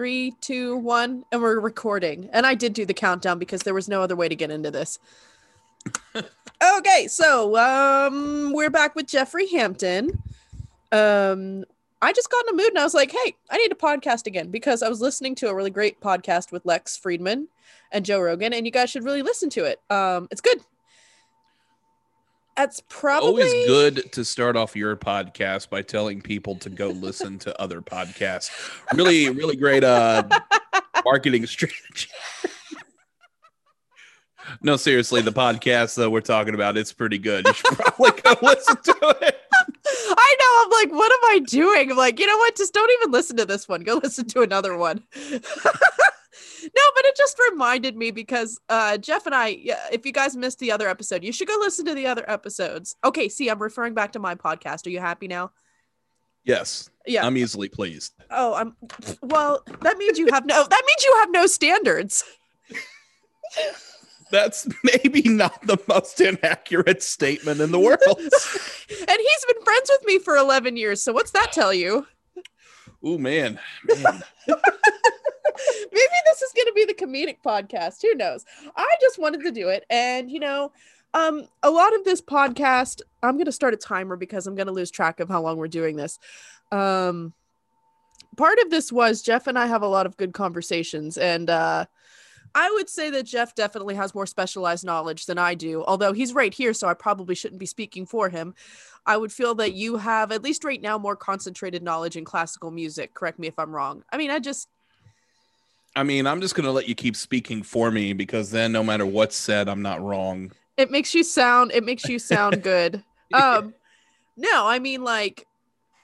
three, two, one, and we're recording. And I did do the countdown because there was no other way to get into this. okay, so um, we're back with Jeffrey Hampton. Um, I just got in a mood and I was like, hey, I need a podcast again because I was listening to a really great podcast with Lex Fridman and Joe Rogan, and you guys should really listen to it. Um, it's good. That's probably Always good to start off your podcast by telling people to go listen to other podcasts. Really, really great uh marketing strategy. no, seriously, the podcast that we're talking about, it's pretty good. You should probably go listen to it. I know. I'm like, what am I doing? I'm like, you know what? Just don't even listen to this one. Go listen to another one. no, but it just reminded me because uh, Jeff and I, if you guys missed the other episode, you should go listen to the other episodes. Okay, see, I'm referring back to my podcast. Are you happy now? Yes. Yeah. I'm easily pleased. Oh, I'm. Well, that means you have no. That means you have no standards. That's maybe not the most inaccurate statement in the world. and he's been friends with me for 11 years. So what's that tell you? Oh man, man. Maybe this is going to be the comedic podcast. Who knows? I just wanted to do it. And, you know, um, a lot of this podcast, I'm going to start a timer because I'm going to lose track of how long we're doing this. Um, part of this was Jeff and I have a lot of good conversations. And, uh, I would say that Jeff definitely has more specialized knowledge than I do, although he's right here, so I probably shouldn't be speaking for him. I would feel that you have, at least right now, more concentrated knowledge in classical music. Correct me if I'm wrong. I mean, I just, I mean, I'm just gonna let you keep speaking for me because then no matter what's said, I'm not wrong. it makes you sound, it makes you sound good. Um, no, I mean, like,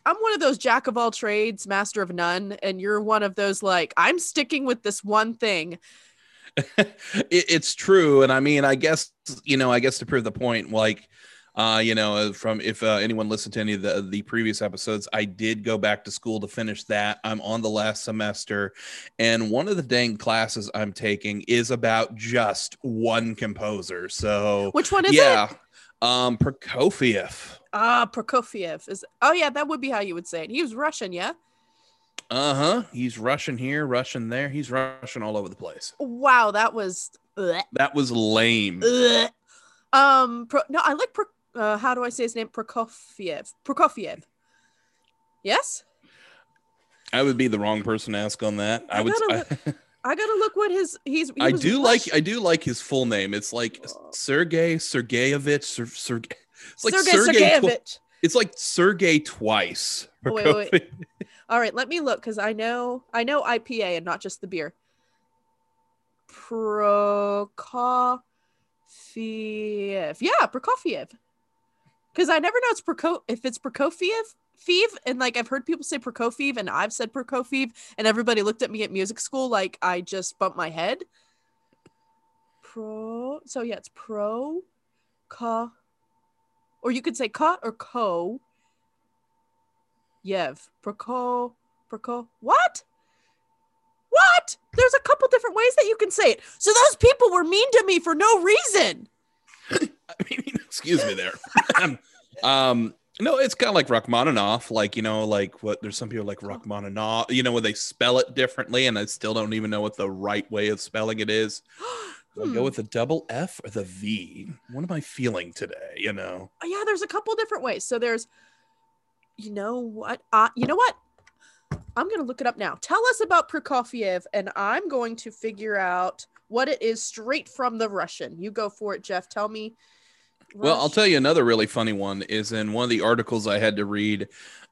I'm one of those jack of all trades, master of none, and you're one of those, like, I'm sticking with this one thing. it, it's true, and I mean, I guess you know, I guess to prove the point, like, uh, you know, from if uh, anyone listened to any of the the previous episodes, I did go back to school to finish that. I'm on the last semester, and one of the dang classes I'm taking is about just one composer. So, Which one is it yeah, it? um, Prokofiev. Ah, Prokofiev is. Oh yeah, that would be how you would say it. He was Russian, yeah. Uh huh. He's Russian here, Russian there. He's Russian all over the place. Wow, that was. Ugh, That was lame. ugh. Um, Pro, no, I like. Pro, uh, how do I say his name? Prokofiev. Prokofiev. Yes, I would be the wrong person to ask on that. I, I would. gotta I gotta look what his he's. he I do like. I do like his full name. It's like Sergey Sergeyevich. Ser, Sergey. It's like Sergei Sergey. tw- Sergeyevich. it's like Sergey twice. Oh, wait, wait, wait. All right, let me look because I know I know IPA and not just the beer. Prokofiev. Yeah, Prokofiev. Because I never know it's Proko if it's Prokofiev. Fiev and like I've heard people say Prokofiev and I've said Prokofiev and everybody looked at me at music school like I just bumped my head. Pro so yeah, it's pro ka or you could say ka or ko. Yev. Proko Proko what? What? There's a couple different ways that you can say it. So those people were mean to me for no reason. I mean, excuse me there. um, no, it's kind of like Rachmaninoff. Like you know, like what? There's some people like Rachmaninoff. You know, where they spell it differently, and I still don't even know what the right way of spelling it is. Do I Hmm. go with the double F or the V? What am I feeling today? You know. yeah, there's a couple different ways. So there's, you know what? Uh, you know what? I'm gonna look it up now. Tell us about Prokofiev, and I'm going to figure out what it is straight from the Russian. You go for it, Jeff. Tell me. Well, I'll tell you another really funny one is in one of the articles I had to read.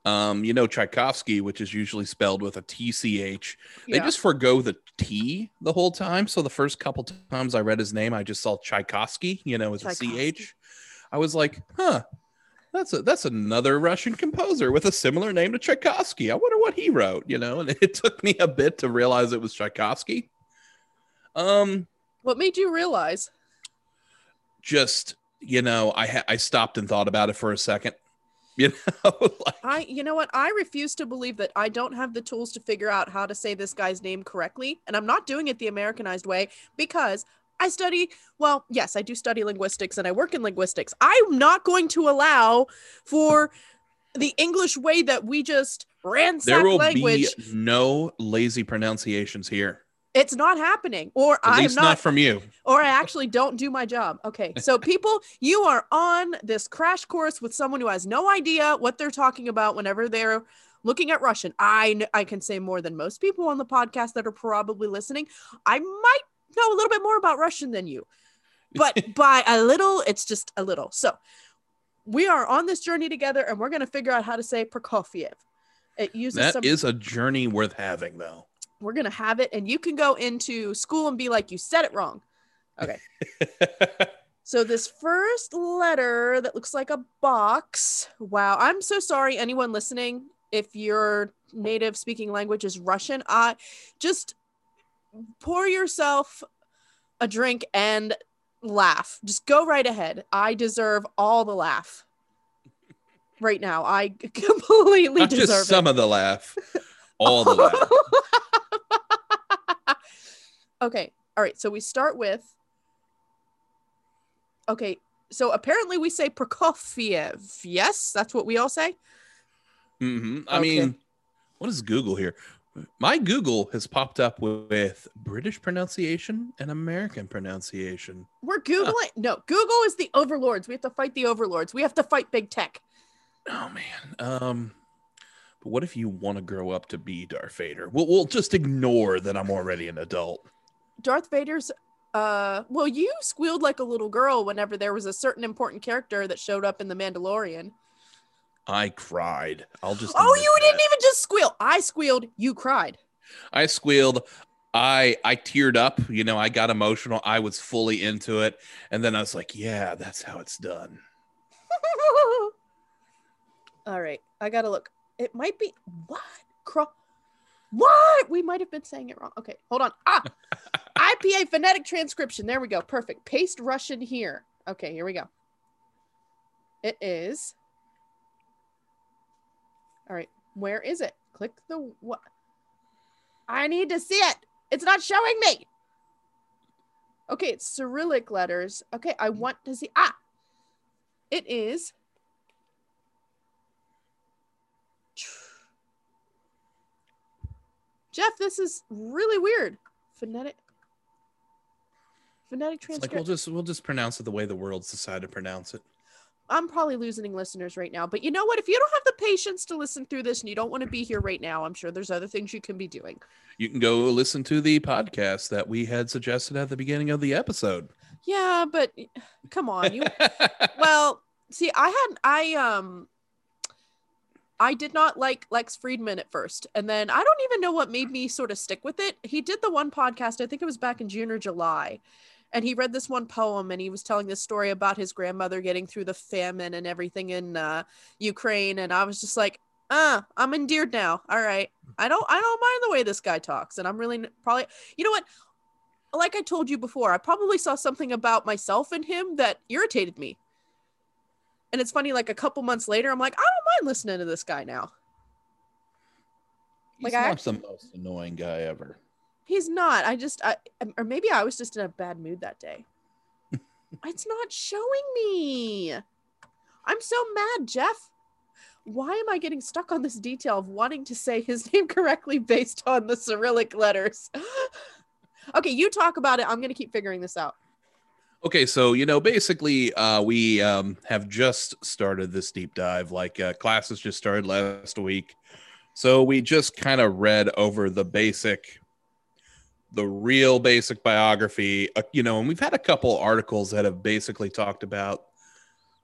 Um, you know, Tchaikovsky, which is usually spelled with a TCH. They Yeah. just forgo the T the whole time. So the first couple times I read his name, I just saw Tchaikovsky, you know, with a CH. I was like, huh, that's a that's another Russian composer with a similar name to Tchaikovsky. I wonder what he wrote, you know, and it took me a bit to realize it was Tchaikovsky. Um, What made you realize? just you know, I ha- I stopped and thought about it for a second. You know, like, I, you know what? I refuse to believe that I don't have the tools to figure out how to say this guy's name correctly. And I'm not doing it the Americanized way because I study, well, yes, I do study linguistics and I work in linguistics. I'm not going to allow for the English way that we just ransack There will language. be no lazy pronunciations here. It's not happening. Or At I'm least not, not from you. or I actually don't do my job. Okay. So people, you are on this crash course with someone who has no idea what they're talking about whenever they're looking at Russian. I I can say more than most people on the podcast that are probably listening. I might know a little bit more about Russian than you. But by a little, it's just a little. So we are on this journey together and we're going to figure out how to say Prokofiev. It uses That some is a journey worth having, though. We're going to have it and you can go into school and be like you said it wrong. Okay. So this first letter that looks like a box. Wow, I'm so sorry anyone listening if your native speaking language is Russian. I just pour yourself a drink and laugh. Just go right ahead. I deserve all the laugh. Right now, I completely Not deserve just some it. of the laugh, all the laugh. okay. All right. So we start with. Okay. So apparently we say Prokofiev. Yes, that's what we all say. Mm-hmm. I Okay. mean, what is Google here? My Google has popped up with British pronunciation and American pronunciation. We're Googling. No, Google is the overlords. We have to fight the overlords. We have to fight big tech. Oh man. Um, but what if you want to grow up to be Darth Vader? We'll we'll just ignore that I'm already an adult. Darth Vader's. Uh, well, you squealed like a little girl whenever there was a certain important character that showed up in The Mandalorian. I cried. I'll just. Oh, you didn't even just squeal. I squealed. You cried. I squealed. I I teared up. You know, I got emotional. I was fully into it, and then I was like, "Yeah, that's how it's done." All right, I gotta look. It might be what? Cro- what? We might have been saying it wrong. Okay, hold on. Ah, IPA phonetic transcription. There we go. Perfect. Paste Russian here. Okay, here we go. It is. All right, where is it? Click the what? I need to see it. It's not showing me. Okay, it's Cyrillic letters. Okay, I want to see. Ah, it is. Jeff, this is really weird. Phonetic. Phonetic like we'll just we'll just pronounce it the way the world's decided to pronounce it. I'm probably losing listeners right now, but you know what? If you don't have the patience to listen through this and you don't want to be here right now, I'm sure there's other things you can be doing. You can go listen to the podcast that we had suggested at the beginning of the episode. Yeah, but come on, you well see i had i um i did not like lex fridman at first and then i don't even know what made me sort of stick with it he did the one podcast i think it was back in june or july and he read this one poem and he was telling this story about his grandmother getting through the famine and everything in uh, ukraine. And i was just like uh i'm endeared now. All right. I don't i don't mind the way this guy talks. And i'm really probably you know what? Like i told you before i probably saw something about myself in him that irritated me. And it's funny, like a couple months later, I'm like, I don't mind listening to this guy now. He's Like, I not act- the most annoying guy ever. He's not. I just, I, or maybe I was just in a bad mood that day. it's not showing me. I'm so mad, Jeff. Why am I getting stuck on this detail of wanting to say his name correctly based on the Cyrillic letters? okay, you talk about it. I'm going to keep figuring this out. Okay, so you know, basically, uh, we um, have just started this deep dive. Like uh, classes just started last week, so we just kind of read over the basic, the real basic biography. Uh, you know, and we've had a couple articles that have basically talked about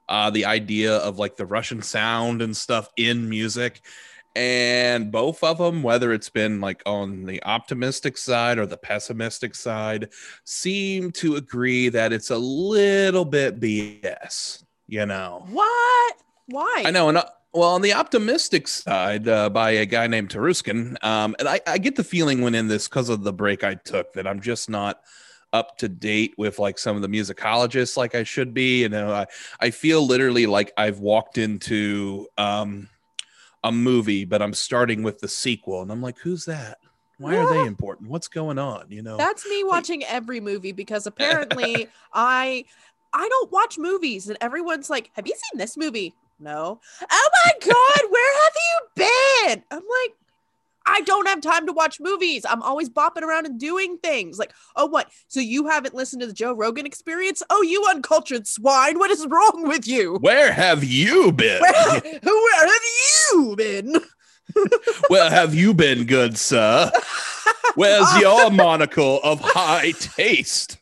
uh, the idea of like the Russian sound and stuff in music. And both of them, whether it's been like on the optimistic side or the pessimistic side, seem to agree that it's a little bit BS, you know. What? Why? I know. And uh, well, on the optimistic side, uh, by a guy named Taruskin, um, and I, I get the feeling when in this because of the break I took that I'm just not up to date with like some of the musicologists like I should be. You know, I, I feel literally like I've walked into um, a movie, but I'm starting with the sequel, and I'm like, who's that? Why are they important? What's going on? You know, That's me watching every movie because apparently I I don't watch movies and everyone's like, "Have you seen this movie?" No. Oh my god, where have you been? I'm like, I don't have time to watch movies. I'm always bopping around and doing things. Like, oh, what? So you haven't listened to the Joe Rogan experience? Oh, you uncultured swine. What is wrong with you? Where have you been? Where, where have you been? Where have you been, good sir? Where's your monocle of high taste?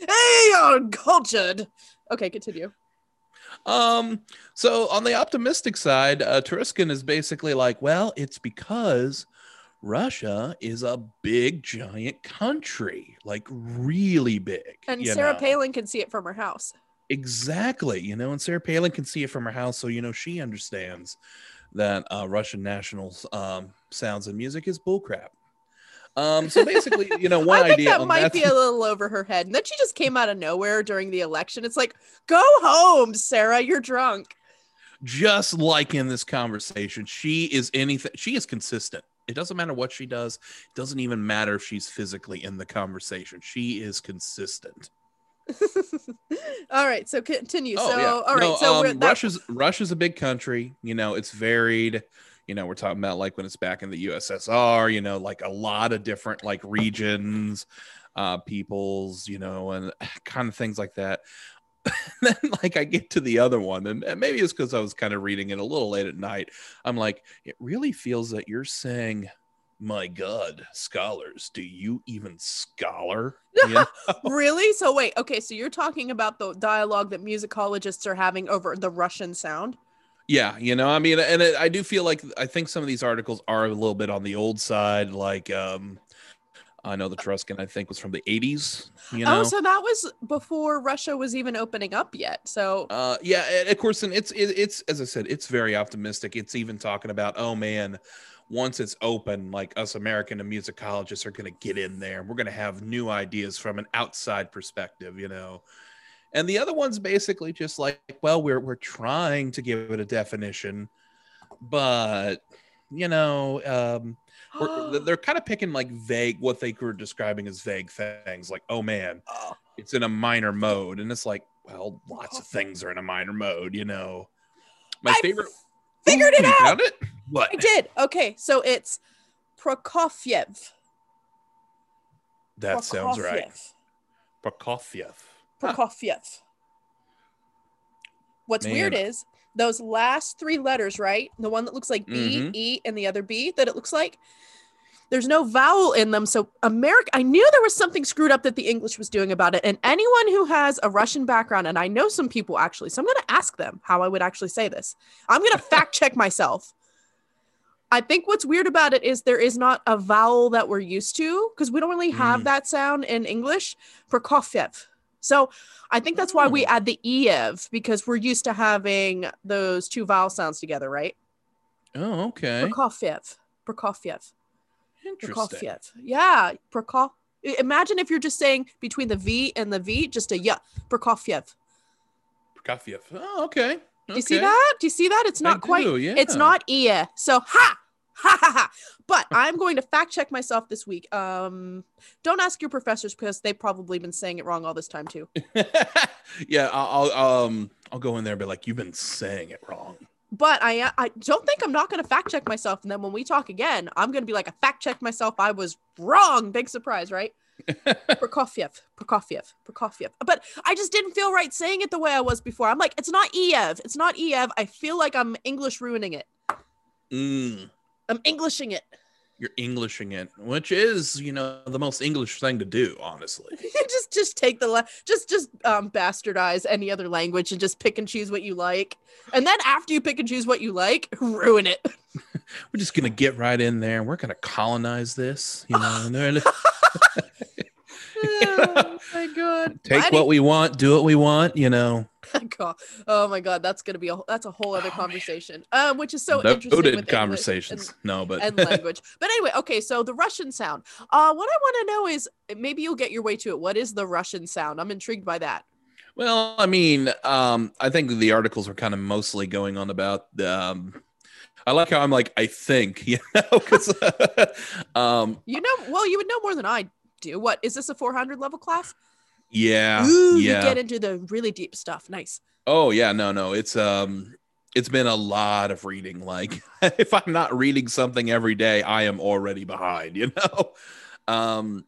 Hey, uncultured. Okay, continue. Um, so on the optimistic side, uh, Taruskin is basically like, well, it's because Russia is a big, giant country, like really big. And Sarah know? Palin can see it from her house. Exactly. You know, and Sarah Palin can see it from her house. So, you know, she understands that uh, Russian national um, sounds and music is bullcrap. Um, so basically, you know, one I think idea that might that- be a little over her head. And then she just came out of nowhere during the election. It's like, go home, Sarah. You're drunk. just like in this conversation, she is anything, she is consistent. It doesn't matter what she does, it doesn't even matter if she's physically in the conversation. She is consistent. all right. So continue. Oh, so, yeah. all right. No, so um, that- Russia's Russia's a big country. You know, it's varied. You know, we're talking about like when it's back in the USSR. You know, like a lot of different like regions, uh, peoples. You know, and kind of things like that. then, like, I get to the other one, and, and maybe it's because I was kind of reading it a little late at night. I'm like, it really feels that you're saying, "My God, scholars, do you even scholar?" You know? really? So wait, okay, so you're talking about the dialogue that musicologists are having over the Russian sound. Yeah, you know, I mean, and it, I do feel like I think some of these articles are a little bit on the old side. Like, um, I know the Taruskin, I think, was from the '80s. You know, Oh, so that was before Russia was even opening up yet. So uh, yeah, and of course, and it's it, it's as I said, it's very optimistic. It's even talking about, oh man, once it's open, like us American and musicologists are going to get in there, we're going to have new ideas from an outside perspective. You know. And the other one's basically just like, well, we're we're trying to give it a definition, but you know, um, they're kind of picking like vague what they were describing as vague things, like, oh man, Oh, it's in a minor mode, and it's like, well, lots of things are in a minor mode, you know. My I favorite. figured it out. It? What? I did. Okay, so it's Prokofiev. That sounds right. Prokofiev. Prokofiev. What's Man. weird is those last three letters, right? The one that looks like B, Mhm. E, and the other B that it looks like. There's no vowel in them. So America, I knew there was something screwed up that the English was doing about it. And anyone who has a Russian background, and I know some people actually, so I'm going to ask them how I would actually say this. I'm going to fact check myself. I think what's weird about it is there is not a vowel that we're used to because we don't really have Mm. that sound in English for Prokofiev. So I think that's why we Oh. add the EF because we're used to having those two vowel sounds together, right? Oh, okay. Prokofiev. Prokofiev. Interesting. Prokofiev. Yeah. Prokop. Imagine if you're just saying between the V and the V, just a yeah. Prokofiev. Prokofiev. Oh, okay. Do you see that? Do you see that? It's I not quite. do, yeah. It's not ear. So ha. Ha ha ha. But I'm going to fact check myself this week. Um, don't ask your professors because they've probably been saying it wrong all this time too. yeah, I'll, I'll um I'll go in there and be like, you've been saying it wrong. But I I don't think I'm not going to fact check myself. And then when we talk again, I'm going to be like, I fact checked myself. I was wrong. Big surprise, right? Prokofiev, Prokofiev, Prokofiev. But I just didn't feel right saying it the way I was before. I'm like, it's not Ev. It's not Ev. I feel like I'm English ruining it. Mm, I'm Englishing it. you're Englishing it, which is, you know, the most English thing to do, honestly. just just take the la- just just um bastardize any other language and just pick and choose what you like. And then after you pick and choose what you like, ruin it. We're just gonna get right in there and we're gonna colonize this, you know. oh my god. Take Why what we want, do what we want, you know. God. Oh my god, that's gonna be a that's a whole other Oh, conversation. Um, which is so interesting Noted with conversations. and- no, but and language. But anyway, okay, so the Russian sound. Uh, what I want to know is maybe you'll get your way to it. What is the Russian sound? I'm intrigued by that. Well, I mean, um, I think the articles are kind of mostly going on about um I like how I'm like, I think, you know, because um You know, well, you would know more than I do. What is this a 400 level class? yeah, Ooh, yeah. you get into the really deep stuff. Nice. Oh yeah, no, no. It's um it's been a lot of reading. Like if I'm not reading something every day, I am already behind, you know? Um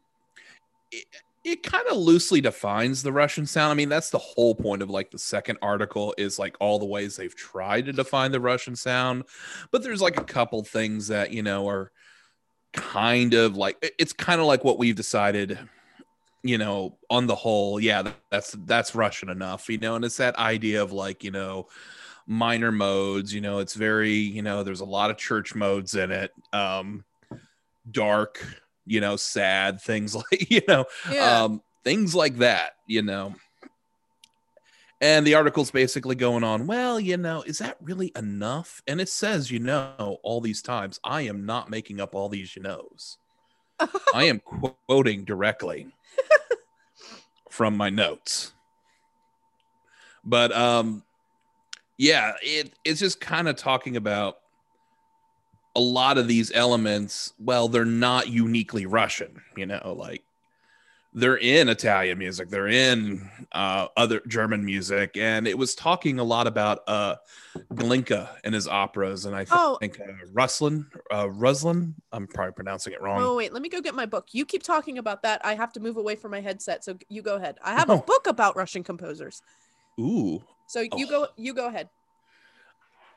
it, it kind of loosely defines the Russian sound. I mean, that's the whole point of like the second article is like all the ways they've tried to define the Russian sound. But there's like a couple things that, you know, are kind of like it's kind of like what we've decided you know on the whole yeah that's that's russian enough you know and it's that idea of like you know minor modes you know it's very you know there's a lot of church modes in it um dark you know sad things like you know Yeah. um things like that you know and the article's basically going on well you know is that really enough? And it says you know all these times i am not making up all these you knows. I am quoting directly from my notes. But um yeah it it's just kind of talking about a lot of these elements well they're not uniquely russian you know like they're in italian music they're in uh, other german music and it was talking a lot about uh glinka and his operas and i th- Oh. think uh, ruslin uh ruslin i'm probably pronouncing it wrong Oh wait, let me go get my book. You keep talking about that. I have to move away from my headset, so you go ahead. I have Oh. a book about Russian composers. ooh So you go you go ahead.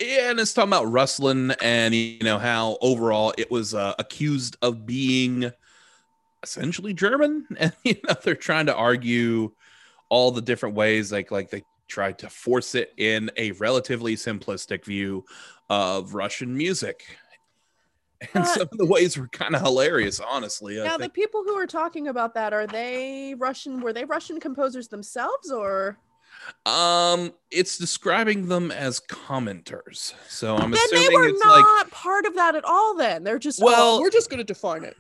Yeah, and it's talking about Ruslan and you know how overall it was uh, accused of being essentially German, and you know they're trying to argue all the different ways, like like they tried to force it in a relatively simplistic view of Russian music, and Uh, some of the ways were kind of hilarious, honestly. Now the people who are talking about that are they Russian were they Russian composers themselves or Um, it's describing them as commenters, so I'm then assuming they were it's like not part of that at all then. They're just Well- well, we're just going to define it.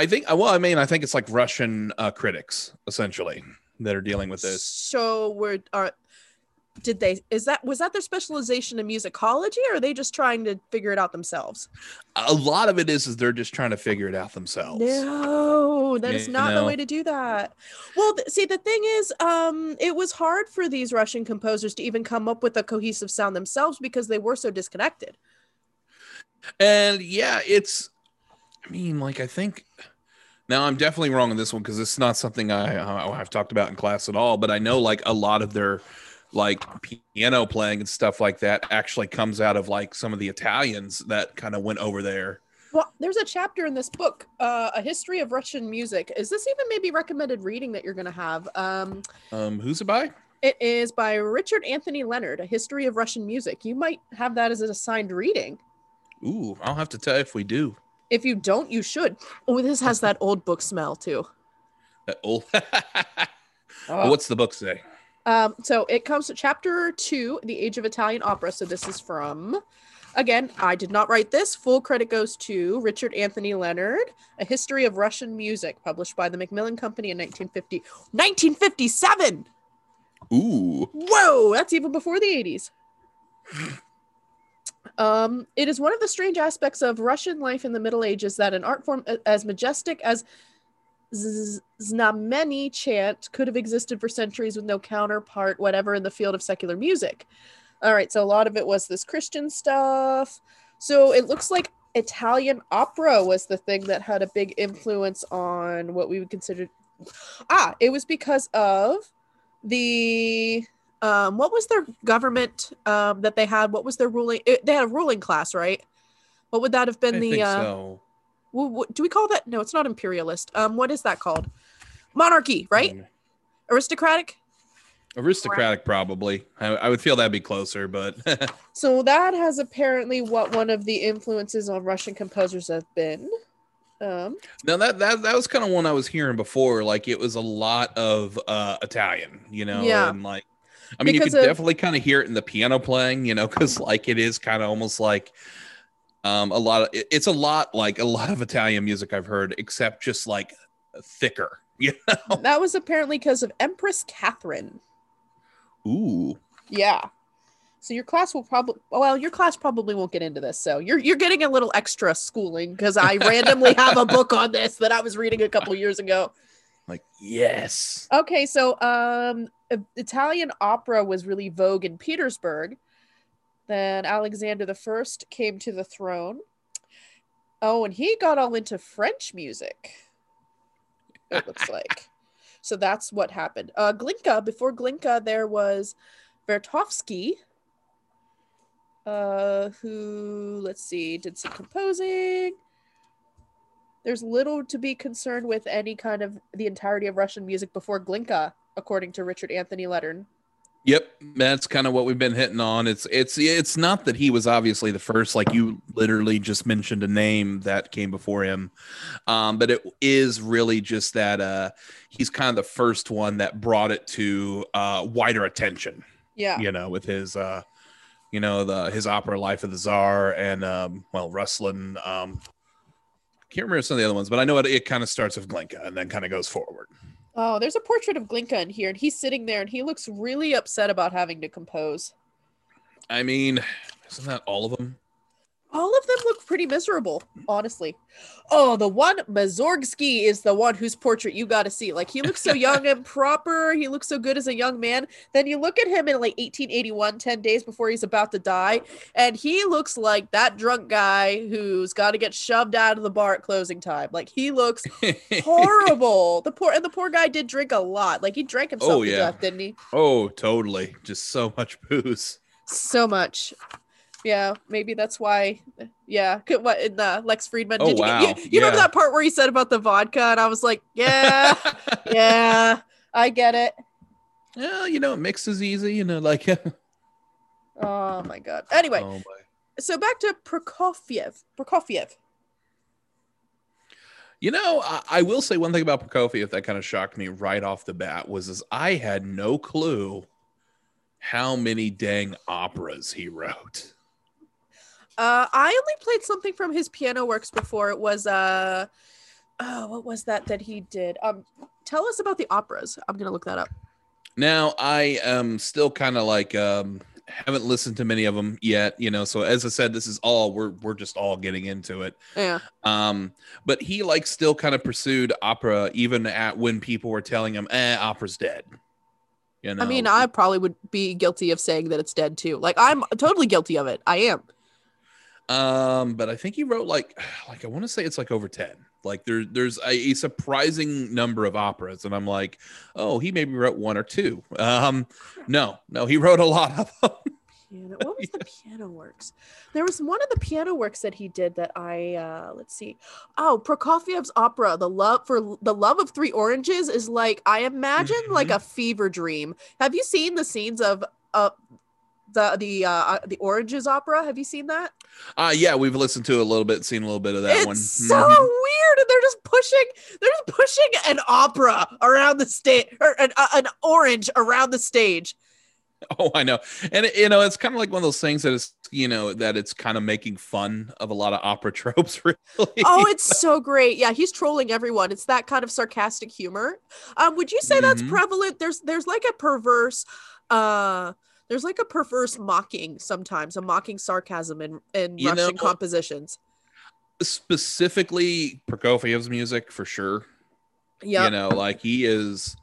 I think. Well, I mean, I think it's like Russian uh, critics essentially that are dealing with this. So we're are did they is that was that their specialization in musicology or are they just trying to figure it out themselves? A lot of it is is they're just trying to figure it out themselves. No, that is not the way to do that. Well, th- see, the thing is, um, it was hard for these Russian composers to even come up with a cohesive sound themselves because they were so disconnected. And yeah, it's. I mean, like I think. Now I'm definitely wrong on this one because it's not something I uh, I've talked about in class at all. But I know like a lot of their like piano playing and stuff like that actually comes out of like some of the Italians that kind of went over there. Well, there's a chapter in this book, uh, A History of Russian Music. Is this even maybe recommended reading that you're going to have? Um, Um, who's it by? it is by Richard Anthony Leonard, A History of Russian Music. You might have that as an assigned reading. Ooh, I'll have to tell you if we do. If you don't, you should. Oh, this has that old book smell too. That old. Oh. What's the book say? Um, so it comes to chapter two, The Age of Italian Opera. So this is from, again, I did not write this. Full credit goes to Richard Anthony Leonard, A History of Russian Music, published by the Macmillan Company in 1950. 1957! Ooh. Whoa, that's even before the 80s. Um, it is one of the strange aspects of Russian life in the Middle Ages that an art form as majestic as Znamenny chant could have existed for centuries with no counterpart, whatever, in the field of secular music. All right, so a lot of it was this Christian stuff. So it looks like Italian opera was the thing that had a big influence on what we would consider. Ah, it was because of the um what was their government um that they had what was their ruling it, they had a ruling class right what would that have been I the think uh so. wh- wh- do we call that no it's not imperialist um what is that called monarchy right Um, aristocratic aristocratic, probably. I, I would feel that'd be closer, but so that has apparently what one of the influences on russian composers have been um no, that that that was kind of one I was hearing before. Like it was a lot of uh Italian, you know, Yeah. and like. I mean, you can of- definitely kind of hear it in the piano playing, you know, because like it is kind of almost like um a lot of it's a lot like a lot of Italian music I've heard, except just like thicker. Yeah. that was apparently because of empress catherine Ooh. Yeah. So your class will probably well, your class probably won't get into this. So you're you're getting a little extra schooling because I randomly have a book on this that I was reading a couple years ago. Like yes. Okay, so um Italian opera was really vogue in Petersburg. Then Alexander the First came to the throne. Oh, and he got all into French music. It looks like. So that's what happened. Uh, Glinka. Before Glinka, there was Verstovsky, uh, who let's see, did some composing. There's little to be concerned with any kind of the entirety of Russian music before Glinka, according to Richard Anthony Leonard. Yep, that's kind of what we've been hitting on. It's it's it's not that he was obviously the first, like you literally just mentioned a name that came before him, um, but it is really just that uh, he's kind of the first one that brought it to uh, wider attention. Yeah, you know, with his uh, you know the his opera Life of the Czar and um, well Ruslan. Um, can't remember some of the other ones, but I know it, it kind of starts with Glinka and then kind of goes forward. Oh, there's a portrait of Glinka in here, and he's sitting there, and he looks really upset about having to compose. I mean, isn't that all of them? All of them look pretty miserable, honestly. Oh, the one Mussorgsky is the one whose portrait you got to see. Like he looks so young and proper. He looks so good as a young man. Then you look at him in like 1881, 10 days before he's about to die, and he looks like that drunk guy who's got to get shoved out of the bar at closing time. Like he looks horrible. The poor and the poor guy did drink a lot. Like he drank himself oh, yeah. to death, didn't he? Oh, totally. Just so much booze. So much. Yeah, maybe that's why. Yeah, what in the Lex Fridman? Oh, did you, wow. you, you yeah. remember that part where he said about the vodka, and I was like, yeah, yeah, I get it. Yeah, you know, it mixes easy, you know, like. Oh, oh my god. Anyway, oh so back to Prokofiev. Prokofiev. You know, I, I, will say one thing about Prokofiev that kind of shocked me right off the bat was is I had no clue how many dang operas he wrote. Uh, I only played something from his piano works before. It was uh, oh, what was that that he did? Um, tell us about the operas. I'm gonna look that up. Now I am still kind of like um haven't listened to many of them yet, you know. So as I said, this is all we're we're just all getting into it. Yeah. Um, but he like still kind of pursued opera even at when people were telling him, "Eh, opera's dead." You know? I mean, I probably would be guilty of saying that it's dead too. Like I'm totally guilty of it. I am. Um, but I think he wrote like like I want to say it's like over 10. Like there there's a, a, surprising number of operas and I'm like, "Oh, he maybe wrote one or two. Um no, no, he wrote a lot of them piano. What was the piano works? There was one of the piano works that he did that I uh let's see. Oh, Prokofiev's opera, The Love for the Love of Three Oranges is like I imagine mm-hmm. like a fever dream. Have you seen the scenes of uh the the uh, uh the oranges opera have you seen that uh yeah we've listened to a little bit seen a little bit of that it's one so mm-hmm. weird and they're just pushing they're just pushing an opera around the stage or an, uh, an orange around the stage Oh, I know. And you know, it's kind of like one of those things that is, you know, that it's kind of making fun of a lot of opera tropes, really. Oh, it's so great. Yeah, he's trolling everyone. It's that kind of sarcastic humor. Um, would you say mm-hmm. that's prevalent? There's there's like a perverse uh there's like a perverse mocking sometimes, a mocking sarcasm in, in Russian know, compositions. Specifically Prokofiev's music for sure. Yeah. You know, like he is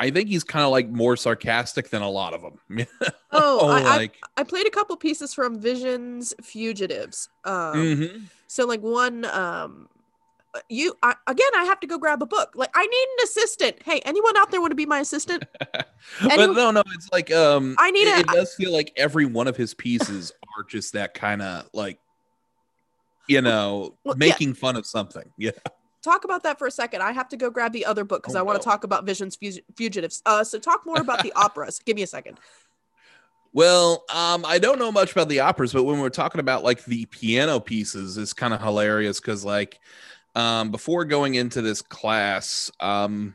I think he's kind of like more sarcastic than a lot of them. oh, I, like I, I, played a couple pieces from Visions Fugitives. Um, mm-hmm. So like one, um, you I, again, I have to go grab a book. Like I need an assistant. Hey, anyone out there want to be my assistant? but no, no, it's like um, I need. It, a, it does feel like every one of his pieces are just that kind of like, you know, well, making yeah. fun of something. Yeah talk about that for a second. I have to go grab the other book because oh, I want to no. talk about Visions Fugitives. Uh, so talk more about the operas. Give me a second. Well, um, I don't know much about the operas, but when we're talking about like the piano pieces, it's kind of hilarious because like um, before going into this class, um,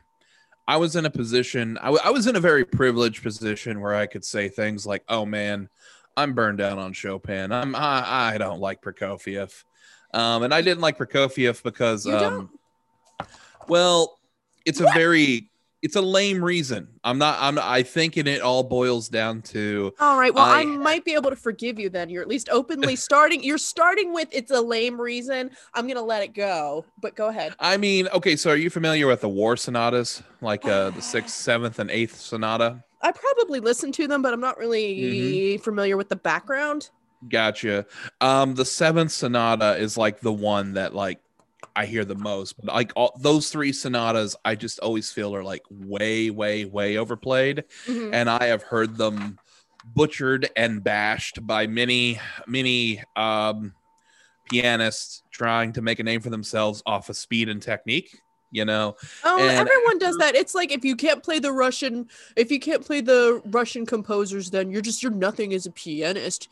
I was in a position. I, w- I was in a very privileged position where I could say things like, "Oh man, I'm burned out on Chopin. I'm I, I don't like Prokofiev." Um, and I didn't like Prokofiev because, um, well, it's what? a very it's a lame reason. I'm not. I'm. I think and it all boils down to. All right. Well, I, I might be able to forgive you then. You're at least openly starting. You're starting with it's a lame reason. I'm gonna let it go. But go ahead. I mean, okay. So, are you familiar with the War sonatas, like uh, the sixth, seventh, and eighth sonata? I probably listen to them, but I'm not really familiar with the background. Gotcha. Um, the seventh sonata is like the one that like I hear the most. But like all those three sonatas, I just always feel are like way, way, way overplayed. Mhm. And I have heard them butchered and bashed by many, many um pianists trying to make a name for themselves off of speed and technique. You know, Oh, And everyone does that. It's like if you can't play the Russian, if you can't play the Russian composers, then you're just you're nothing as a pianist.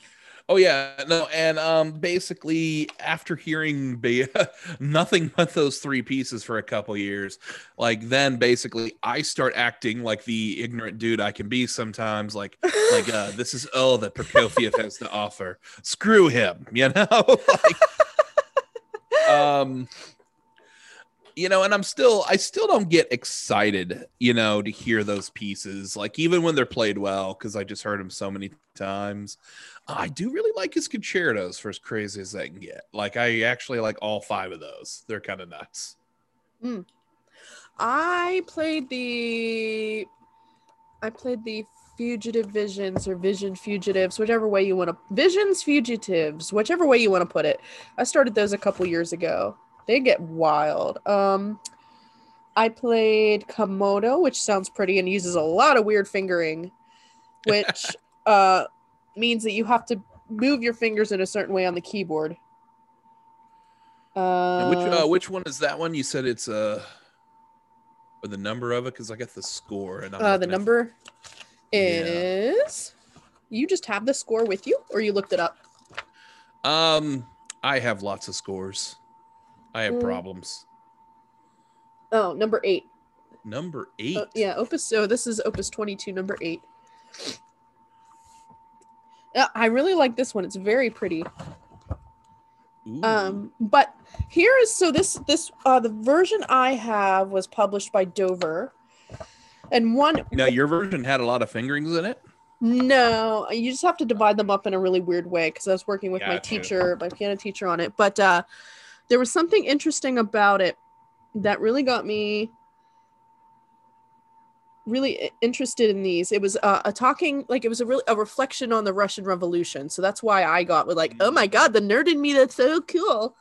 Oh yeah, no, and um, basically after hearing be- nothing but those three pieces for a couple years, like then basically I start acting like the ignorant dude I can be sometimes. Like, like uh, this is all that Prokofiev has to offer. Screw him, you know. like, um, you know, and I'm still, I still don't get excited, you know, to hear those pieces. Like even when they're played well, because I just heard them so many times. I do really like his concertos for as crazy as they can get. Like I actually like all five of those. They're kind of nuts. I played the I played the Fugitive Visions or Vision Fugitives, whichever way you want to Visions Fugitives, whichever way you want to put it. I started those a couple years ago. They get wild. Um I played Commodo, which sounds pretty and uses a lot of weird fingering, which uh means that you have to move your fingers in a certain way on the keyboard. Uh, which uh, which one is that one? You said it's uh or the number of it because I got the score and Uh, the number Yeah. is. You just have the score with you, or you looked it up? Um, I have lots of scores. I have Mm. problems. Oh, number eight. Number eight. Uh, yeah, Opus. So this is Opus twenty-two, number eight. Yeah, I really like this one. It's very pretty. Ooh. Um, but here is so this this uh the version I have was published by Dover, and one now your version had a lot of fingerings in it. No, you just have to divide them up in a really weird way because I was working with my teacher, my piano teacher on it. But uh, there was something interesting about it that really got me really interested in these. It was uh, a talking, like it was a really a reflection on the Russian Revolution. So that's why I got with like, oh my god, the nerd in me, that's so cool.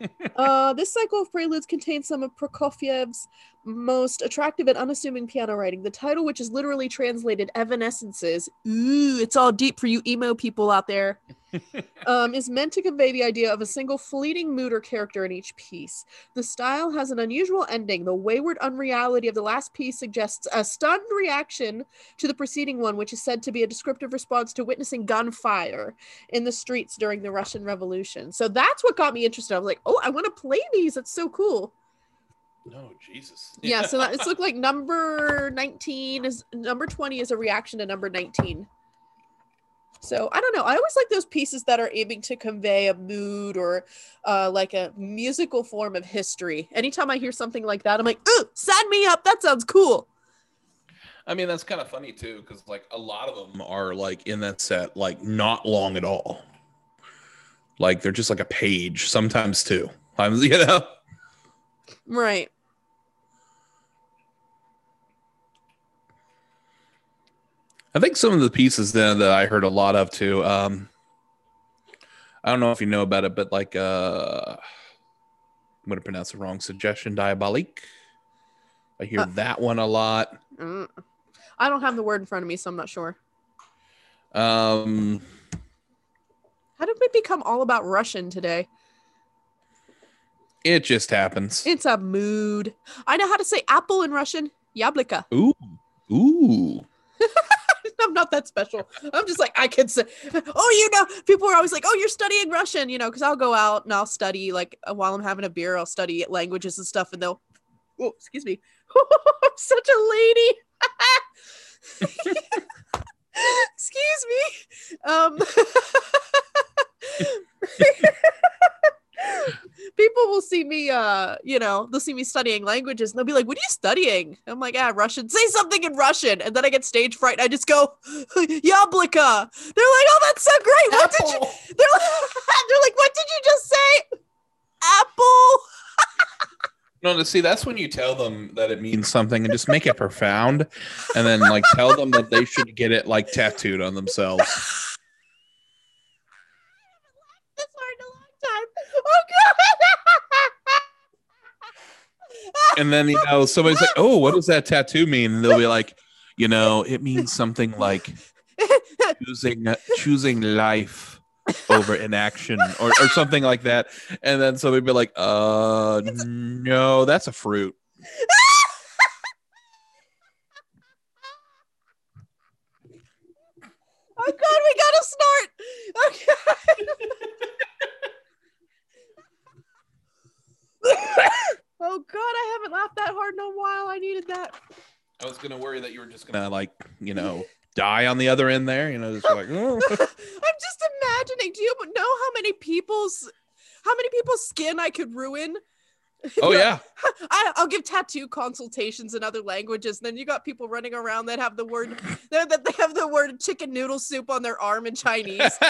uh, this cycle of preludes contains some of Prokofiev's most attractive and unassuming piano writing. The title, which is literally translated Evanescences, ooh, it's all deep for you emo people out there, um, is meant to convey the idea of a single fleeting mood or character in each piece. The style has an unusual ending. The wayward unreality of the last piece suggests a stunned reaction to the preceding one, which is said to be a descriptive response to witnessing gunfire in the streets during the Russian Revolution. So that's what got me interested. I was like, oh, I want to play these. It's so cool. No, Jesus. Yeah, so that, it's look like number 19 is number 20 is a reaction to number 19. So I don't know. I always like those pieces that are aiming to convey a mood or uh, like a musical form of history. Anytime I hear something like that, I'm like, ooh, sign me up. That sounds cool. I mean, that's kind of funny too, because like a lot of them are like in that set, like not long at all. Like they're just like a page, sometimes two. I'm, you know. Right. I think some of the pieces then that I heard a lot of too. Um, I don't know if you know about it, but like uh, I'm gonna pronounce the wrong suggestion. Diabolique. I hear Uh, that one a lot. Mm. I don't have the word in front of me, so I'm not sure. Um, How did we become all about Russian today? it just happens. It's a mood. I know how to say apple in Russian. Yablika. Ooh, ooh. I'm not that special. I'm just like, I can say, oh, you know, people are always like, oh, you're studying Russian, you know, because I'll go out and I'll study, like, uh, while I'm having a beer, I'll study languages and stuff, and they'll, oh, excuse me. I'm such a lady. excuse me. Um, people will see me uh you know they'll see me studying languages and they'll be like what are you studying? I'm like ah russian. Say something in russian. And then i get stage fright and i just go yablika. They're like oh that's so great. What did you they're like, they're like what did you just say? Apple. No, to see that's when you tell them that it means something and just make it profound, and then like tell them that they should get it like tattooed on themselves. This hard in a long time. Oh god. And then you know somebody's like, "Oh, what does that tattoo mean?" And they'll be like, "You know, it means something like choosing choosing life." over inaction or, or something like that and then somebody be like uh no that's a fruit oh god, we gotta snort. Okay. Oh god, I haven't laughed that hard in a while. I needed that. i was gonna worry that you were just gonna like you know die on the other end there you know just like oh. I'm just imagining. Do you know how many people's how many people's skin I could ruin? oh yeah I, I'll give tattoo consultations in other languages. Then you got people running around that have the word that that they have the word chicken noodle soup on their arm in Chinese.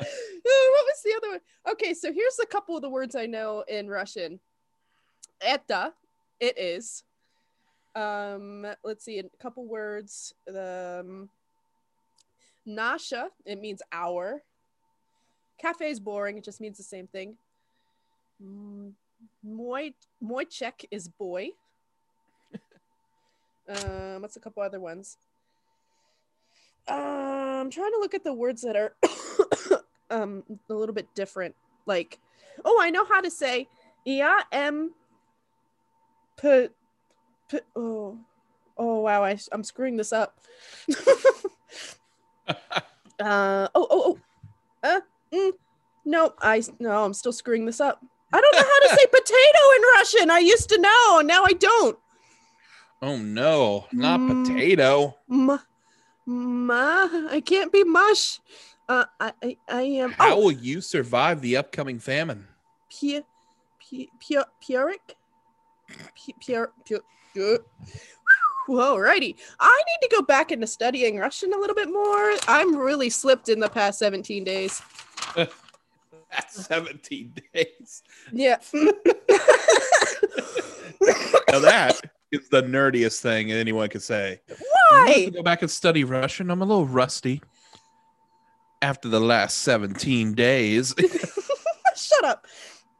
Oh, what was the other one? Okay, so here's a couple of the words I know in Russian. Это, it is. Um, let's see, a couple words. Um, Nasha, it means our. Cafe is boring, it just means the same thing. Mm, Moi Moichek is boy. um, what's a couple other ones? Um, I'm trying to look at the words that are um a little bit different. Like, oh, I know how to say yeah m p, p oh oh wow I, I'm screwing this up. uh oh oh oh uh mm, no I no I'm still screwing this up. I don't know how to say potato in Russian. I used to know, and now I don't. oh no not Mm. potato Ma, ma, I can't be mush. Uh, I, I, am. how Oh, will you survive the upcoming famine Pia, Pia, Pia, Pioric? P- Pior, Pior, Pior. Whoa, righty. I need to go back into studying Russian a little bit more. I'm really slipped in the past 17 days. That's 17 days Yeah. now that is the nerdiest thing anyone could say Why? to go back and study Russian. I'm a little rusty after the last 17 days. Shut up.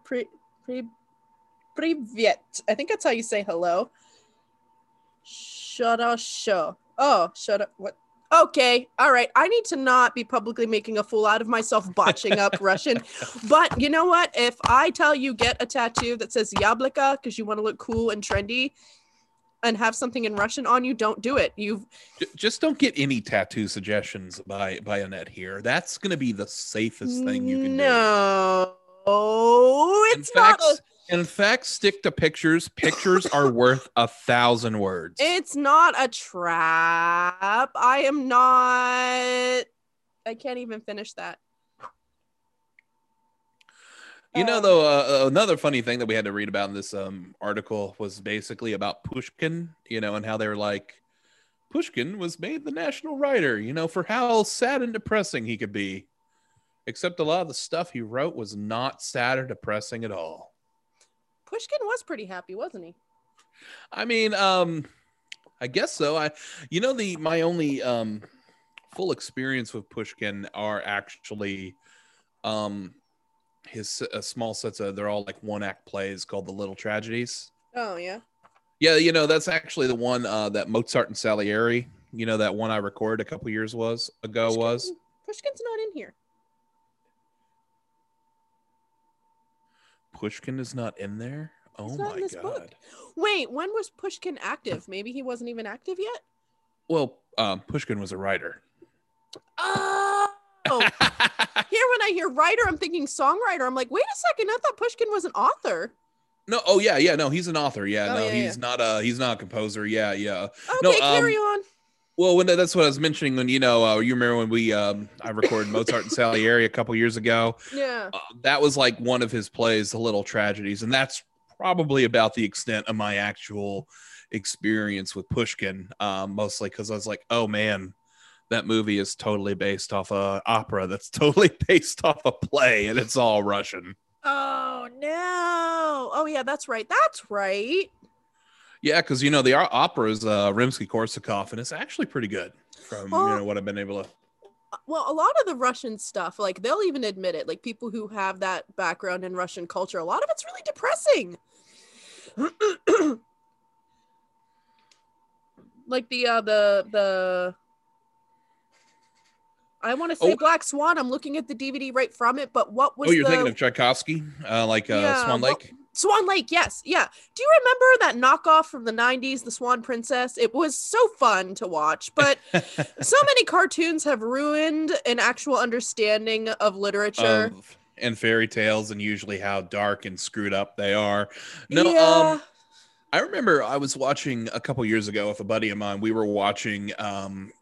Pre, pre, privyet. I think that's how you say hello. Shut up, show. Oh, shut up. What? Okay, all right. I need to not be publicly making a fool out of myself botching up Russian. But you know what? If I tell you get a tattoo that says Yablika because you want to look cool and trendy and have something in Russian on you, don't do it. You've Just don't get any tattoo suggestions by by Annette here. That's going to be the safest thing you can do. no, In it's not. fact, A, in fact, stick to pictures. Pictures are worth a thousand words. it's not a trap. I am not. I can't even finish that. You know, Um, though, uh, another funny thing that we had to read about in this um, article was basically about Pushkin, you know, and how they were like, Pushkin was made the national writer, you know, for how sad and depressing he could be. Except a lot of the stuff he wrote was not sad or depressing at all. Pushkin was pretty happy, wasn't he? I mean, um, I guess so. I, you know, the my only um, full experience with Pushkin are actually, um, his uh, small sets of they're all like one act plays called the Little Tragedies. Oh yeah. Yeah, you know that's actually the one uh, that Mozart and Salieri. You know that one I recorded a couple years was ago Pushkin- was. Pushkin's not in here. Pushkin is not in there. Oh He's not in my god. book. Wait, when was Pushkin active? Maybe he wasn't even active yet. Well, um, Pushkin was a writer. Oh. Here, when I hear writer, I'm thinking songwriter. I'm like, wait a second, I thought Pushkin was an author. no, oh yeah, yeah, no, he's an author. Yeah, Oh, no, yeah, he's not a he's not a composer. Yeah, yeah. Okay, No, carry um, on. Well, when that's what I was mentioning when you know uh, you remember when we um, I recorded Mozart and Salieri a couple years ago. Yeah. Uh, that was like one of his plays, The Little Tragedies, and that's probably about the extent of my actual experience with Pushkin. Um, mostly because I was like, oh man, that movie is totally based off a opera that's totally based off a play, and it's all Russian. Oh no! Oh yeah, that's right. That's right. Yeah, because you know the opera is uh, Rimsky-Korsakov, and it's actually pretty good from Well- you know what I've been able to. Well, a lot of the Russian stuff, like they'll even admit it, like people who have that background in Russian culture, a lot of it's really depressing. like the uh the the I want to say Oh. Black Swan. I'm looking at the DVD right from it, but what was Oh, you're the thinking of Tchaikovsky, uh, like uh, Yeah, Swan Lake. Swan Lake? Yes, yeah. Do you remember that knockoff from the '90s, The Swan Princess? It was so fun to watch, but so many cartoons have ruined an actual understanding of literature. of and fairy tales and usually how dark and screwed up they are. No, yeah. um I remember I was watching a couple years ago with a buddy of mine. We were watching um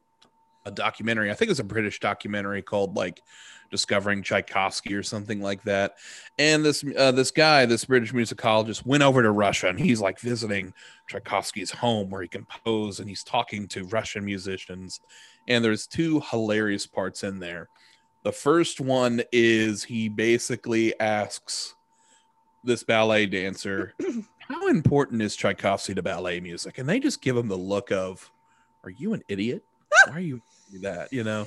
a documentary. I think it was a British documentary called like Discovering Tchaikovsky or something like that. And this uh, this guy, this British musicologist, went over to Russia and he's like visiting Tchaikovsky's home where he composed and he's talking to Russian musicians. And there's two hilarious parts in there. The first one is he basically asks this ballet dancer, How important is Tchaikovsky to ballet music? And they just give him the look of, Are you an idiot? Why are you that? You know?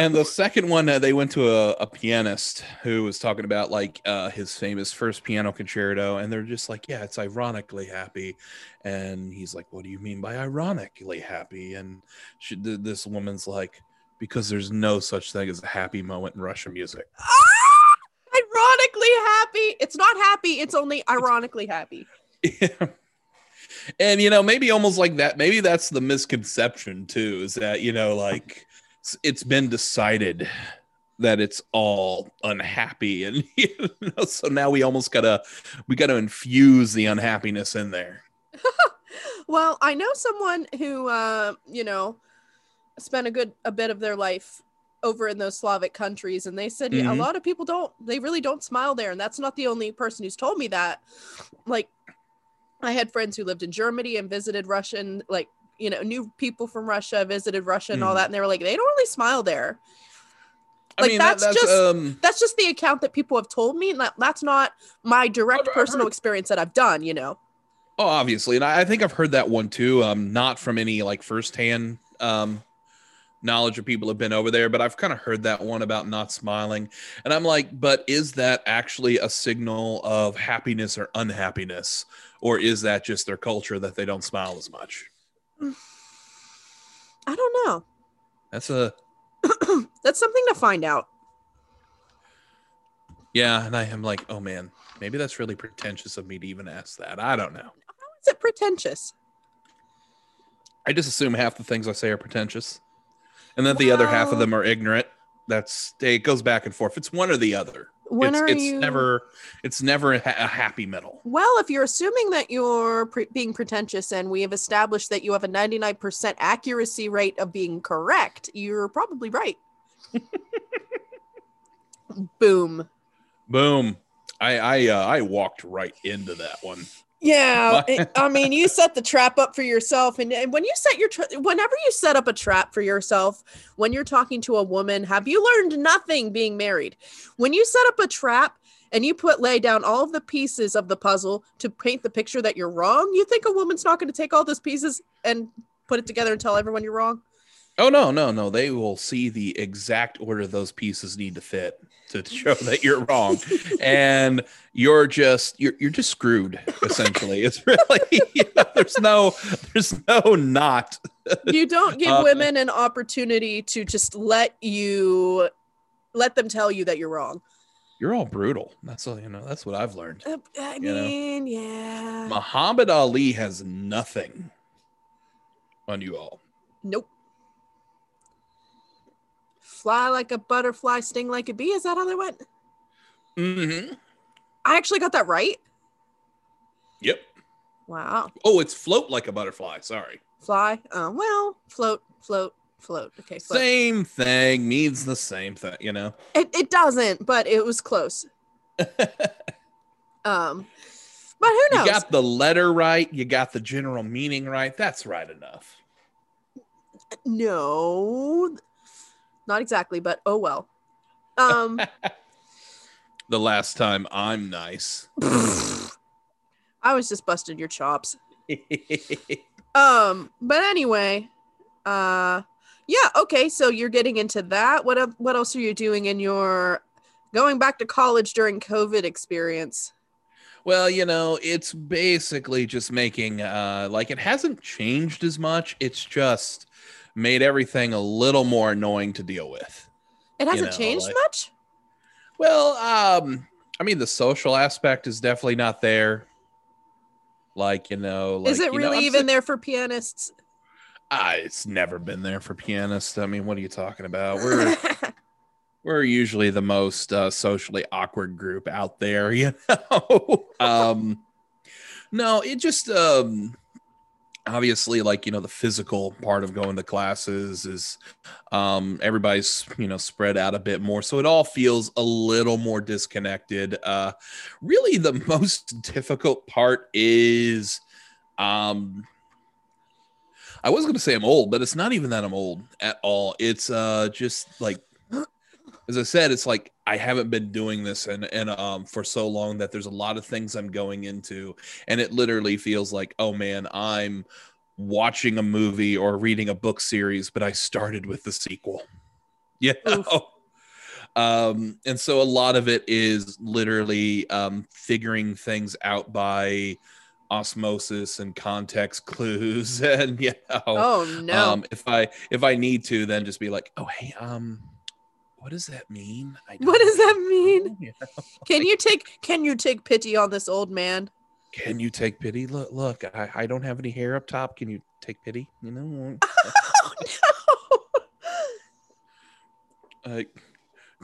and the second one, uh, they went to a, a pianist who was talking about like uh, his famous first piano concerto, and they're just like, "Yeah, it's ironically happy," and he's like, "What do you mean by ironically happy?" And she, th- this woman's like, "Because there's no such thing as a happy moment in Russian music." Ah! ironically happy. It's not happy. It's only ironically happy. Yeah. And you know, maybe almost like that. Maybe that's the misconception too. Is that you know, like it's been decided that it's all unhappy, and you know, so now we almost gotta we gotta infuse the unhappiness in there. Well, I know someone who, uh, you know, spent a good a bit of their life over in those Slavic countries, and they said yeah, a lot of people don't. They really don't smile there, and that's not the only person who's told me that. Like, I had friends who lived in Germany and visited Russian, like you know, new people from Russia, visited Russia, and all Mhm. that, and they were like, they don't really smile there. I Like, mean, that's that, that's just- um, That's just the account that people have told me, and that, that's not my direct I've- I've personal heard- experience that I've done. You know. Oh, obviously, and I, I think I've heard that one too. Um, not from any like firsthand um knowledge of people who've been over there, but I've kind of heard that one about not smiling, and I'm like, but is that actually a signal of happiness or unhappiness, or is that just their culture that they don't smile as much? I don't know. That's a That's something to find out. yeah, and I am like, oh man, maybe that's really pretentious of me to even ask that. I don't know. Is it pretentious? I just assume half the things I say are pretentious, and then the other half of them are ignorant. That's it goes back and forth. It's one or the other. When it's are it's you? never it's never a, a happy middle. Well, if you're assuming that you're pre- being pretentious and we have established that you have a 99% accuracy rate of being correct, you're probably right. Boom. Boom. I I uh, I walked right into that one. Yeah, it- I mean, you set the trap up for yourself, and, and when you set your, tra- whenever you set up a trap for yourself, when you're talking to a woman, have you learned nothing being married? When you set up a trap and you put lay down all of the pieces of the puzzle to paint the picture that you're wrong, you think a woman's not going to take all those pieces and put it together and tell everyone you're wrong? Oh no no no! They will see the exact order those pieces need to fit to show that you're wrong, and you're just you're you're just screwed. Essentially, it's really you know, there's no there's no not. You don't give Uh, women an opportunity to just let you, let them tell you that you're wrong. You're all brutal. That's all you know. That's what I've learned. Uh, I You know? mean, yeah. Muhammad Ali has nothing on you all. Nope. Fly like a butterfly, sting like a bee. Is that how they went? Mm-hmm. I actually got that right. Yep. Wow. Oh, it's float like a butterfly. Sorry. Fly. Uh, well, float, float, float. Okay. Float. Same thing means the same thing, you know. It, it doesn't, but it was close. Um, but who knows? You got the letter right. You got the general meaning right. That's right enough. no, not exactly, but oh well. Um, the last time I'm nice. I was just busting your chops. Um, but anyway, uh yeah, okay, so you're getting into that. What what else are you doing in your going back to college during COVID experience? well, you know, it's basically just making uh like it hasn't changed as much. It's just made everything a little more annoying to deal with. It hasn't know, changed like- much? Well, um, I mean, the social aspect is definitely not there. Like, you know, like, Is it you know, really even there for pianists? Ah, it's never been there for pianists. I mean, what are you talking about? We're we're usually the most uh, socially awkward group out there, you know. um, no, it just um, obviously like you know the physical part of going to classes is um, everybody's you know spread out a bit more, so it all feels a little more disconnected. Uh, really, the most difficult part is um I was going to say I'm old, but it's not even that I'm old at all. It's uh just like as I said, it's like I haven't been doing this and and um for so long that there's a lot of things I'm going into and it literally feels like, oh man, I'm watching a movie or reading a book series, but I started with the sequel. You know? Um, and so a lot of it is literally um, figuring things out by osmosis and context clues and you know oh no. um if i if i need to then just be like oh hey um what does that mean what does that mean? know." Yeah. Can you take can you take pity on this old man? can you take pity look look I, I don't have any hair up top can you take pity you know Oh no. uh,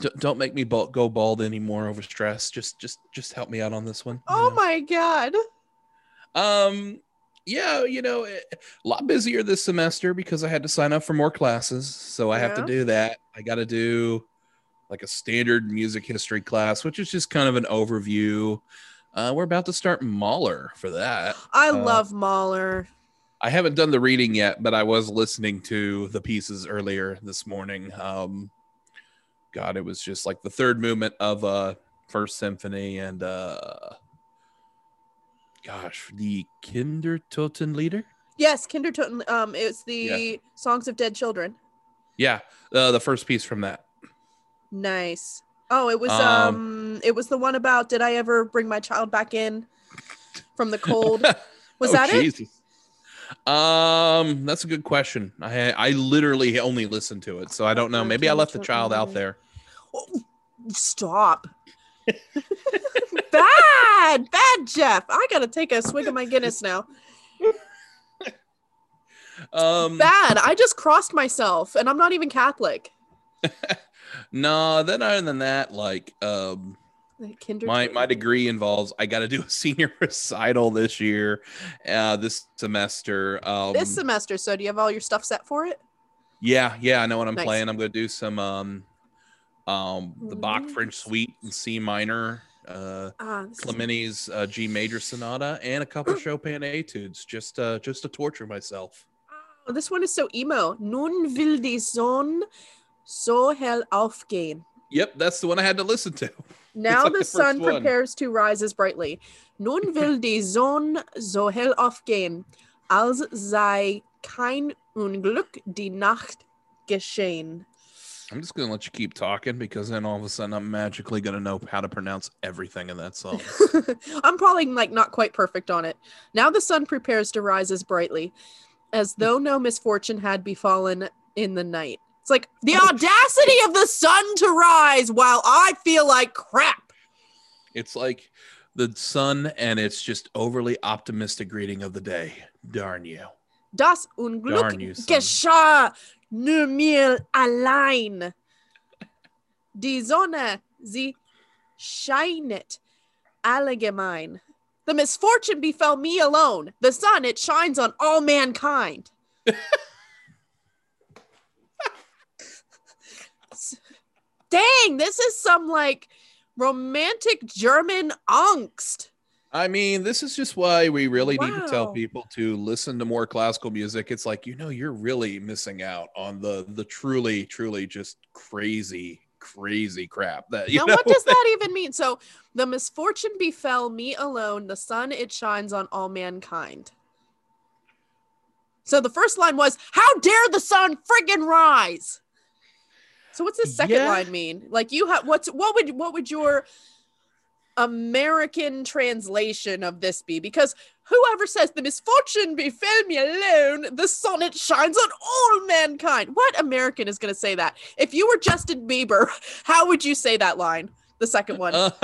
d- don't make me bald, go bald anymore over stress just just just help me out on this one you Oh know? my god. Um, yeah, you know, eh, a lot busier this semester because I had to sign up for more classes. So I have to do that. I got to do like a standard music history class, which is just kind of an overview. Uh, we're about to start Mahler for that. I Uh, love Mahler. I haven't done the reading yet, but I was listening to the pieces earlier this morning. Um, God, it was just like the third movement of uh First Symphony and uh, gosh, the Kindertotenlieder. Yes, Kindertoten um it's the Songs of Dead Children. Yeah, uh, the first piece from that. Nice. Oh, it was Um, um it was the one about did I ever bring my child back in from the cold? Was Oh, that it? Um, that's a good question. I I literally only listened to it, so I don't know. Maybe I left the child out there. Oh, stop. bad, bad Jeff. I gotta take a swig of my Guinness now. Um, Bad. I just crossed myself and I'm not even Catholic. No. Then other than that, like, um, Kinder my my degree involves I got to do a senior recital this year, uh, this semester. Um, this semester. So do you have all your stuff set for it? yeah, yeah, I know what I'm Nice. playing. I'm going to do some um, um, the Bach French Suite in C minor, uh, Ah, Clementi's uh, G major sonata, and a couple Chopin etudes, just uh, just to torture myself. Oh, this one is so emo. Nun will die Sonne so hell aufgehen. Yep, that's the one I had to listen to. Now like the, the sun one. prepares to rise as brightly. Nun will die Sonne so hell aufgehen, als sei kein Unglück die Nacht geschehen. I'm just gonna let you keep talking because then all of a sudden I'm magically gonna know how to pronounce everything in that song. I'm probably like not quite perfect on it. Now the sun prepares to rise as brightly, as though no misfortune had befallen in the night. It's like the audacity of the sun to rise while I feel like crap. It's like the sun and it's just overly optimistic greeting of the day. Darn you. Das Unglück you, geschah nur mir allein. Die Sonne, sie scheinet allgemein. The misfortune befell me alone. The sun, it shines on all mankind. Dang, this is some like romantic German angst. I mean, this is just why we really need to tell people to listen to more classical music. It's like, you know, you're really missing out on the the truly, truly just crazy, crazy crap that you now know? what does that even mean? So the misfortune befell me alone. The sun it shines on all mankind. So the first line was how dare the sun friggin rise so what's the second Yeah. line mean? Like you have what's what would what would your american translation of this be? Because whoever says the misfortune befell me alone the sonnet shines on all mankind. What american is going to say that? If you were justin bieber how would you say that line the second one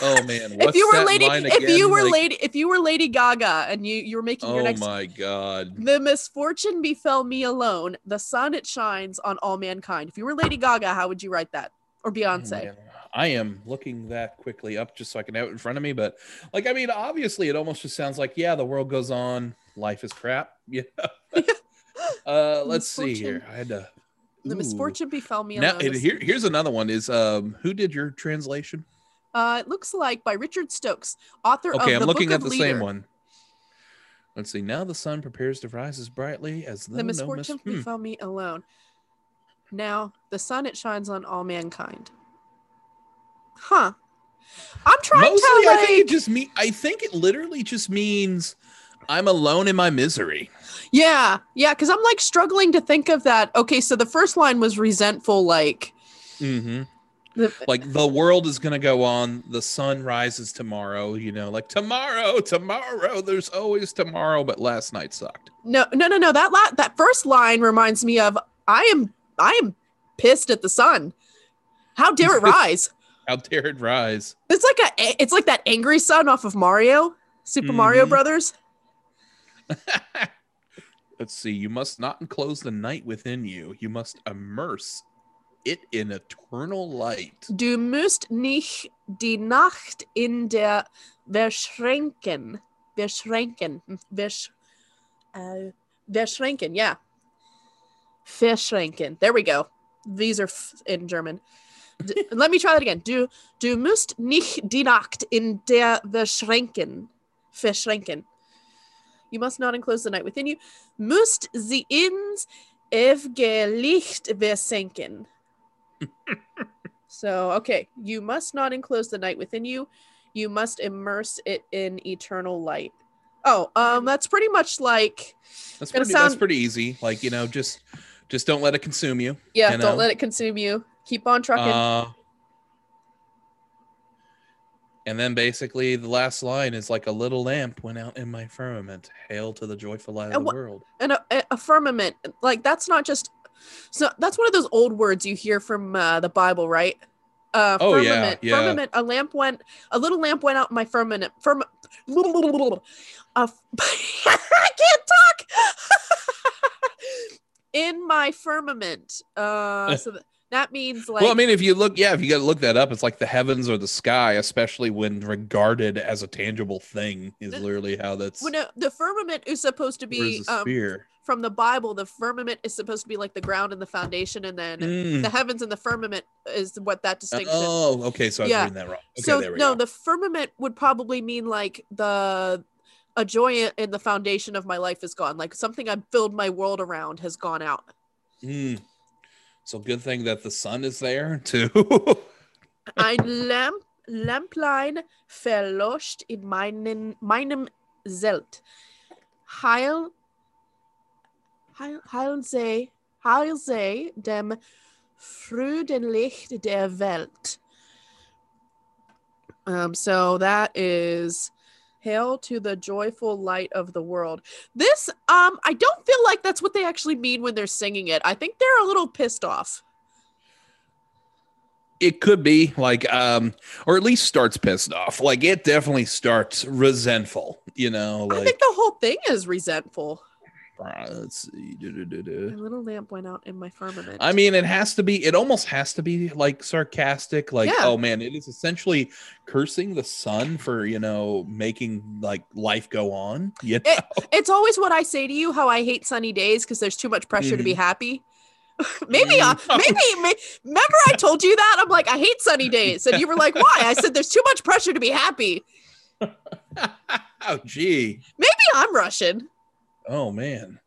oh man if you were lady if you were Like, lady if you were lady gaga and you you were making your oh next my god the misfortune befell me alone the sun it shines on all mankind if you were lady gaga how would you write that or Oh, beyonce man. I am looking that quickly up just so I can have it in front of me. But like, I mean, obviously, it almost just sounds like, yeah, the world goes on, life is crap. Yeah. uh, let's see here. I had to. The Ooh. misfortune befell me Now, alone here, here's another one. Is um, who did your translation? uh it looks like by richard stokes author Okay, of I'm the looking Book at the same one. Let's see. Now the sun prepares to rise as brightly as the no misfortune mis- hmm. befell me alone now the sun it shines on all mankind huh i'm trying Mostly, to I like think it just mean. I think it literally just means I'm alone in my misery. Yeah, yeah, because I'm like struggling to think of that. Okay, so the first line was resentful, like Mm-hmm. the, like the world is going to go on the sun rises tomorrow you know like tomorrow tomorrow there's always tomorrow but last night sucked no, no, no, no. That la- that first line reminds me of I am I am pissed at the sun. How dare it rise? how dare it rise It's like a it's like that angry sun off of Mario, Super Mario Mhm. Brothers. let's see you must not enclose the night within you you must immerse it in eternal light Du musst nicht die Nacht in der verschränken. Verschränken. Versch, uh, verschränken, yeah. Verschränken. There we go. These are in German. D- let me try that again. Du, du musst nicht die Nacht in der verschränken. Verschränken. You must not enclose the night within you. Musst sie ins ewige Licht versenken. So, okay, you must not enclose the night within you. You must immerse it in eternal light. Oh, um, that's pretty much like that's pretty that's sound- pretty easy like you know just just don't let it consume you yeah. You Don't let it consume you. Keep on trucking. Uh, and then basically the last line is like a little lamp went out in my firmament. Hail to the joyful light of the world. and a, a- firmament, like that's not just. So that's one of those old words you hear from uh, the Bible, right? Uh, Oh, yeah, firmament. yeah. Firmament. A lamp went. A little lamp went out in my firmament. Firm. A, I can't talk. in my firmament. Uh, so th- that means like. well, I mean, if you look, yeah, if you got to look that up, it's like the heavens or the sky, especially when regarded as a tangible thing, is No, literally how that's. when a, the firmament is supposed to be um, from the Bible. The firmament is supposed to be like the ground and the foundation, and then Mm. the heavens and the firmament is what that distinction. Oh, okay. So I was Yeah. reading that wrong. Okay, so no, go. the firmament would probably mean like the a joy in the foundation of my life is gone. Like something I build my world around has gone out. Mm. So good thing that the sun is there too. Ein Lamp, Lamplein verlost in meinen, meinem Zelt. Heil, heil, heil sei, heil sei dem Freudenlicht der Welt. Um, so that is hail to the joyful light of the world. This, um, I don't feel like that's what they actually mean when they're singing it. I think they're a little pissed off. it could be like um or at least starts pissed off like it definitely starts resentful you know I think the whole thing is resentful. Uh, let's see My little lamp went out in my firmament. i mean it has to be it almost has to be like sarcastic like Yeah. oh man it is essentially cursing the sun for you know making like life go on you know? It- it's always what I say to you how I hate sunny days because there's too much pressure to be happy. maybe, uh, Mm. maybe, may- remember I told you that? I'm like, I hate sunny days. And you were like, why? I said, there's too much pressure to be happy. oh gee Maybe I'm Russian. Oh man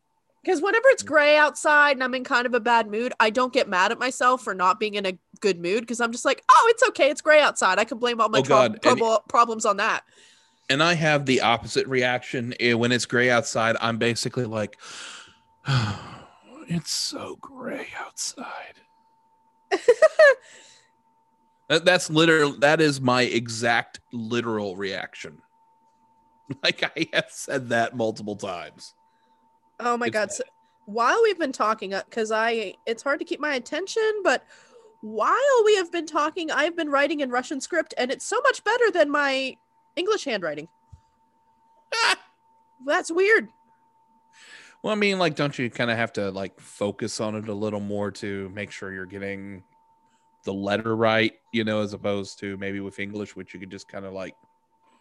Because whenever it's gray outside and I'm in kind of a bad mood, I don't get mad at myself for not being in a good mood because I'm just like, oh, it's okay. It's gray outside. I can blame all my Oh, God. prob- prob- problems on that. And I have the opposite reaction Eh, when it's gray outside. I'm basically like, it's so gray outside. That- that's literal. That is my exact literal reaction. Like I have said that multiple times. Oh my It's god! So, while we've been talking, uh, because I, it's hard to keep my attention, but while we have been talking, I've been writing in Russian script, and it's so much better than my English handwriting. That's weird. Well, I mean, like, don't you kind of have to like focus on it a little more to make sure you're getting the letter right, you know, as opposed to maybe with English, which you could just kind of like,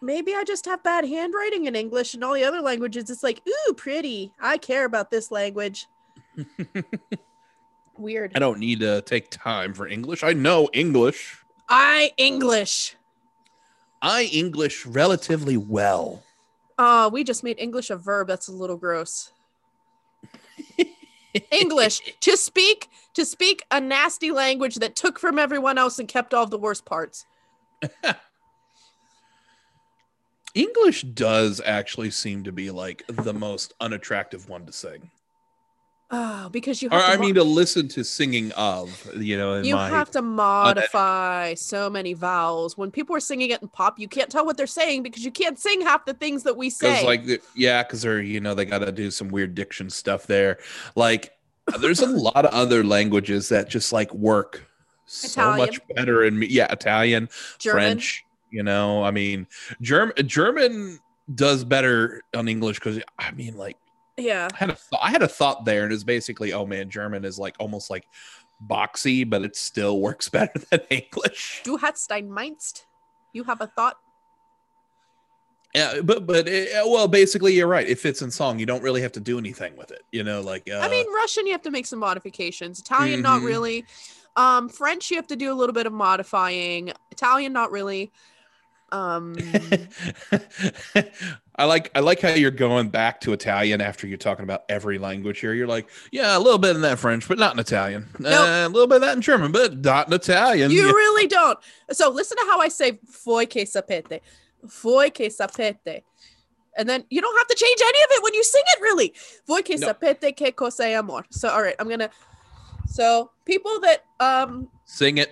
Maybe I just have bad handwriting in English and all the other languages. It's like, ooh, pretty. I care about this language. Weird. I don't need to take time for English. I know English. I English. I English relatively well. Oh, we just made English a verb. That's a little gross. English to speak to speak a nasty language that took from everyone else and kept all the worst parts. English does actually seem to be like the most unattractive one to sing. Oh, because you Or have to I mo- mean, to listen to singing of, you know, in you my have to modify so many vowels. When people are singing it in pop, you can't tell what they're saying because you can't sing half the things that we say. like yeah because they're you know they got to do some weird diction stuff there like there's a lot of other languages that just like work so much better in me yeah italian German. french you know i mean german german does better on english because i mean like Yeah. i had a th- i had a thought there and it's basically oh man german is like almost like boxy but it still works better than english Du hast ein meinst. You have a thought. Yeah, but but it, well, basically, you're right. It fits in song. You don't really have to do anything with it. You know, like uh, I mean, Russian, you have to make some modifications. Italian, not Mhm. really. Um, French, you have to do a little bit of modifying. Italian, not really. Um, I like I like how you're going back to Italian after you're talking about every language here. You're like, yeah, a little bit in that French, but not in Italian. Uh, a little bit of that in German, but not in Italian. you Yeah. really don't. So listen to how I say "voi che sapete," "voi che sapete," and then you don't have to change any of it when you sing it. Really, "voi che No. sapete che cosa è amor." So all right, I'm gonna. So people that um Sing it.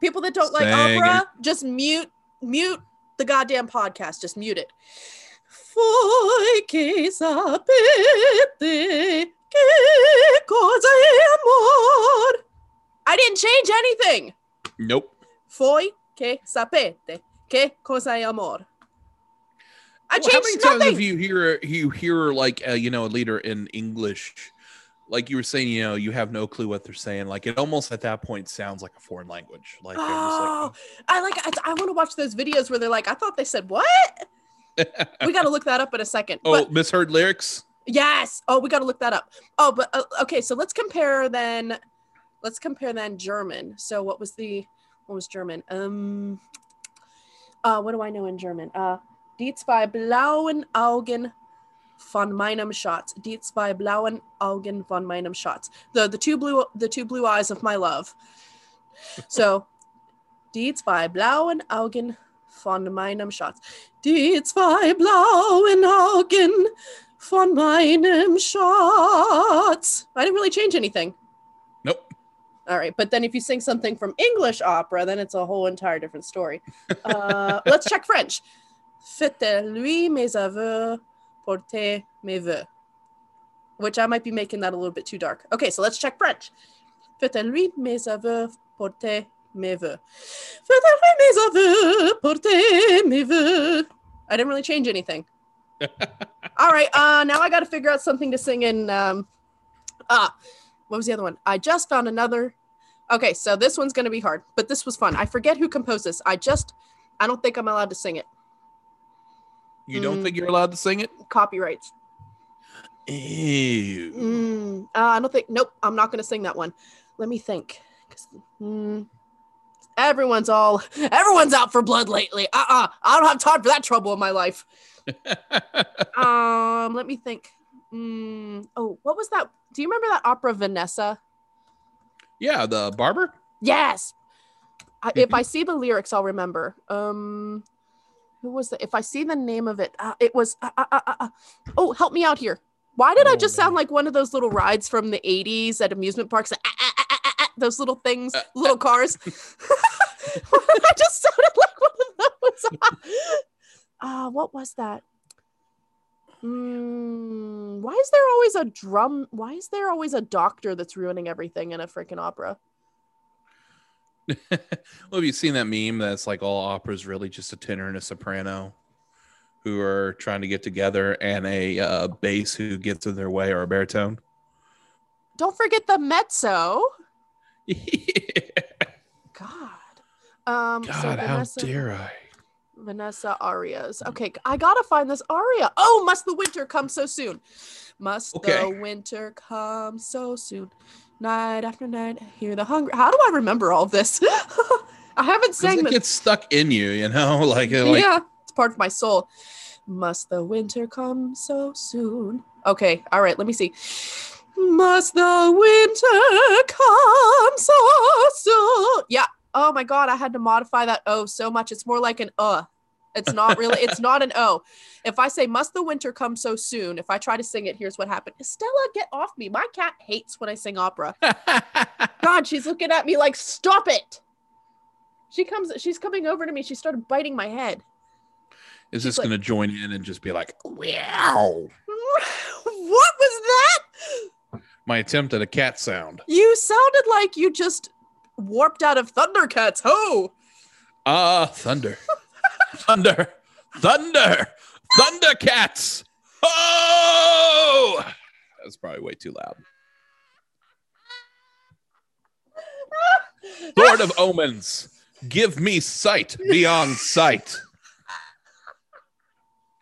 people that don't like Sing opera, just mute mute the goddamn podcast. Just mute it. Voi che sapete che cosa amor. I didn't change anything. Nope. Voi che sapete che cosa amor. I Well, how many changed times have you hear you hear like uh, you know a lieder in English, like you were saying, you know, you have no clue what they're saying. Like it almost at that point sounds like a foreign language. Like, I'm Oh, I like. I, I want to watch those videos where they're like, "I thought they said what." We got to look that up in a second. oh, But misheard lyrics. Yes. Oh, we got to look that up. Oh, but uh, okay. So let's compare then. Let's compare then German. So what was the what was German? Um. Uh, what do I know in German? Uh, die zwei blauen Augen von meinem Schatz. Die zwei blauen Augen von meinem Schatz. The the two blue the two blue eyes of my love. So, die zwei blauen Augen von meinem Schatz. Die zwei blauen Augen von meinem Schatz. I didn't really change anything. Nope. All right, but then if you sing something from English opera, then it's a whole entire different story. Uh, let's check French. Faites-lui mes aveux, portez mes vœux. Which I might be making that a little bit too dark. Okay, so let's check French. Faites-lui mes aveux, portez mes vœux. Faites-lui mes aveux, portez mes vœux. I didn't really change anything. All right, uh, now I got to figure out something to sing in. Um, ah, what was the other one? I just found another. Okay, so this one's gonna be hard, but this was fun. I forget who composed this. I just, I don't think I'm allowed to sing it. You don't Mm. think you're allowed to sing it? Copyrights. Ew. Mm, uh, I don't think. Nope, I'm not gonna sing that one. Let me think. 'Cause, mm, everyone's all, everyone's out for blood lately. Uh-uh. I don't have time for that trouble in my life. Um, let me think. Mm, oh, what was that? Do you remember that opera Vanessa? Yeah, the barber. Yes. I, if I see the lyrics, I'll remember. Um, who was the? If I see the name of it, uh, it was. Uh, uh, uh, uh, oh, help me out here. Why did I Oh, just sound like one of those little rides from the '80s at amusement parks? Those little things, Uh, little cars. I just sounded like one of those. uh, what was that? Mm, why is there always a drum? Why is there always a doctor that's ruining everything in a freaking opera? well, have you seen that meme that's like all operas really just a tenor and a soprano who are trying to get together and a uh, bass who gets in their way or a baritone? Don't forget the mezzo. God. Um, so God, how Vanessa, dare I? Vanessa arias. Okay, I gotta find this aria. Oh, must the winter come so soon? Must Okay. the winter come so soon? Night after night, hear the hunger. How do I remember all this? I haven't sang it this. gets stuck in you, you know, like uh, like yeah, it's part of my soul. Must the winter come so soon? Okay, all right, let me see. Must the winter come so soon? Yeah. Oh my god, I had to modify that O so much. It's more like an uh. It's not really, it's not an O. If I say must the winter come so soon, if I try to sing it, here's what happened. Stella, get off me. My cat hates when I sing opera. God, she's looking at me like, stop it. She comes, she's coming over to me. She started biting my head. is She's this like- going to join in and just be like, wow? what was that? My attempt at a cat sound. You sounded like you just warped out of Thundercats. Ho! Ah, thunder, thunder, thunder, thundercats! Oh, that's probably way too loud. Lord of omens, give me sight beyond sight.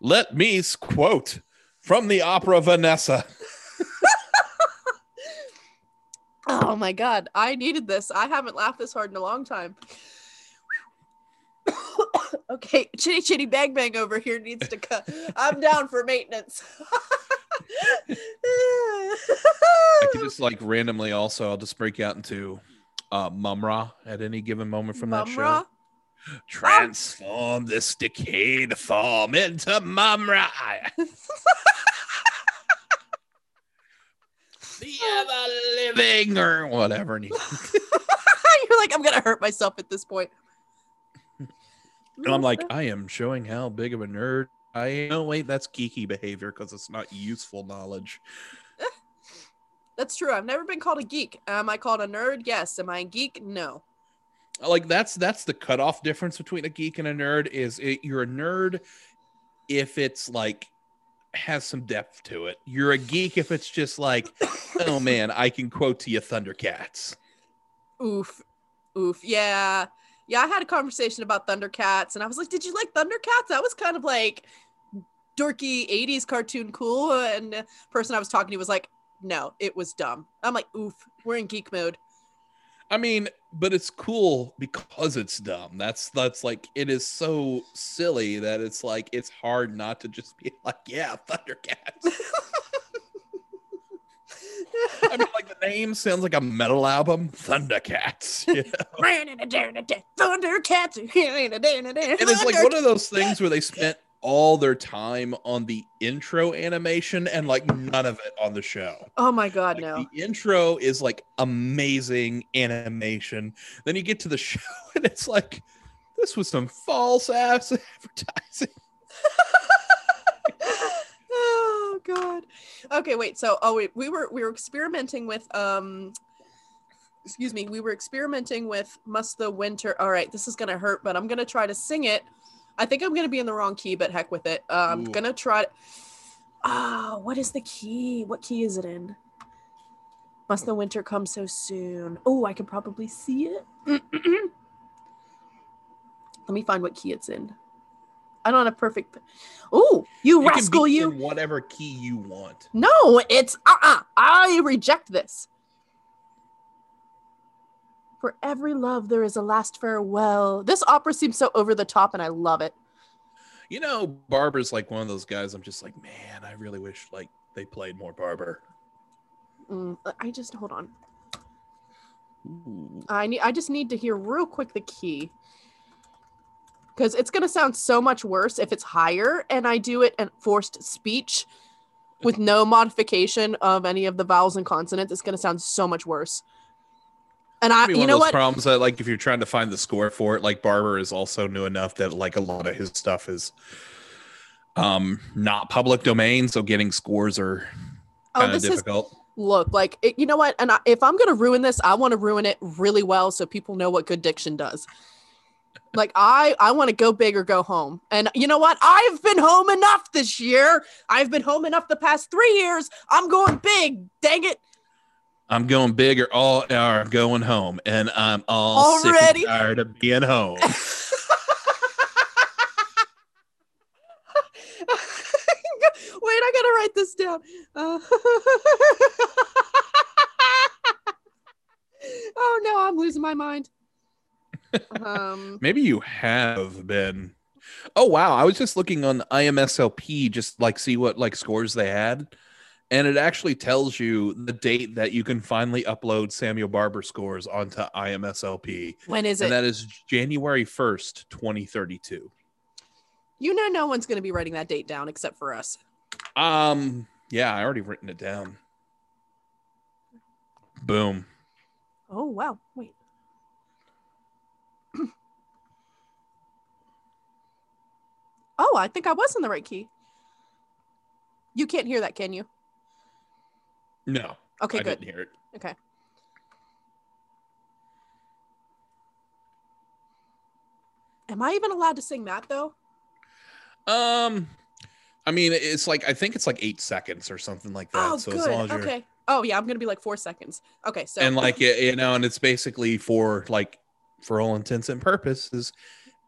Let me quote from the opera Vanessa. Oh my god, I needed this. I haven't laughed this hard in a long time. okay, Chitty Chitty Bang Bang over here needs to cut. I'm down for maintenance. I could just like randomly also, I'll just break out into uh, Mumm-Ra at any given moment from that show. Mumm-Ra? Transform this decayed form into Mumm-Ra. the ever living or whatever. You're like, I'm gonna hurt myself at this point. And I'm like, I am showing how big of a nerd I am. No, wait, that's geeky behavior because it's not useful knowledge. That's true. I've never been called a geek. Am I called a nerd? Yes. Am I a geek? No. Uh, like that's that's the cutoff difference between a geek and a nerd is it, you're a nerd if it's like has some depth to it you're a geek if it's just like oh man i can quote to you thundercats Oof. Oof. Yeah. Yeah, I had a conversation about Thundercats and I was like, Did you like Thundercats? That was kind of like dorky 80s cartoon cool. And the person I was talking to was like, No, it was dumb. I'm like, Oof, we're in geek mode. i mean but it's cool because it's dumb that's that's like it is so silly that it's like it's hard not to just be like yeah thundercats i mean like the name sounds like a metal album thundercats. Thundercats. And it's like one of those things where they spent all their time on the intro animation and like none of it on the show. Oh my god, Like, no. The intro is like amazing animation. Then you get to the show and it's like this was some false ass advertising. oh god. Okay, wait. So, oh wait, we were we were experimenting with um excuse me, we were experimenting with Must the Winter. All right, this is going to hurt, but I'm going to try to sing it. I think I'm going to be in the wrong key, but heck with it. Uh, I'm Ooh. to try Ah, what is the key? What key is it in? Must the winter come so soon? Oh, I can probably see it. Let me find what key it's in. I don't have a perfect. Oh, you, You can rascal! be You whatever key you want. no, it's uh uh I reject this. For every love, there is a last farewell. This opera seems so over the top, and I love it. You know, Barber's like one of those guys. I'm just like, man, I really wish like they played more Barber. Mm, I just hold on. Ooh. I need. I just need to hear real quick the key. Because it's gonna sound so much worse if it's higher and I do it in forced speech with no modification of any of the vowels and consonants. It's gonna sound so much worse. And I, you one know of those what? problems that like if you're trying to find the score for it, like Barber is also new enough that like a lot of his stuff is um not public domain, so getting scores are Oh, kind of this is look like it, you know what? And I, if I'm gonna ruin this, I want to ruin it really well so people know what good diction does. Like I, I want to go big or go home. And you know what? I've been home enough this year. I've been home enough the past three years. I'm going big. Dang it! I'm going big or all are going home, and I'm all sick Already? and tired of being home. Wait, I gotta write this down. Uh, oh no, I'm losing my mind. Um, Maybe you have been. Oh wow, I was just looking on IMSLP just like see what like scores they had. And it actually tells you the date that you can finally upload Samuel Barber scores onto IMSLP. when is it? And that is January 1st, 2032. you know, no one's gonna be writing that date down except for us. Um, yeah, I already written it down. Boom. Oh wow! Wait. Oh, I think I was in the right key. You can't hear that, can you? No, Okay, I good. didn't hear it. Okay. Am I even allowed to sing that though? Um, I mean, it's like I think it's like eight seconds or something like that. oh, so good. as long as okay. Oh yeah, I'm gonna be like four seconds. Okay, so and like you know, and it's basically for like for all intents and purposes,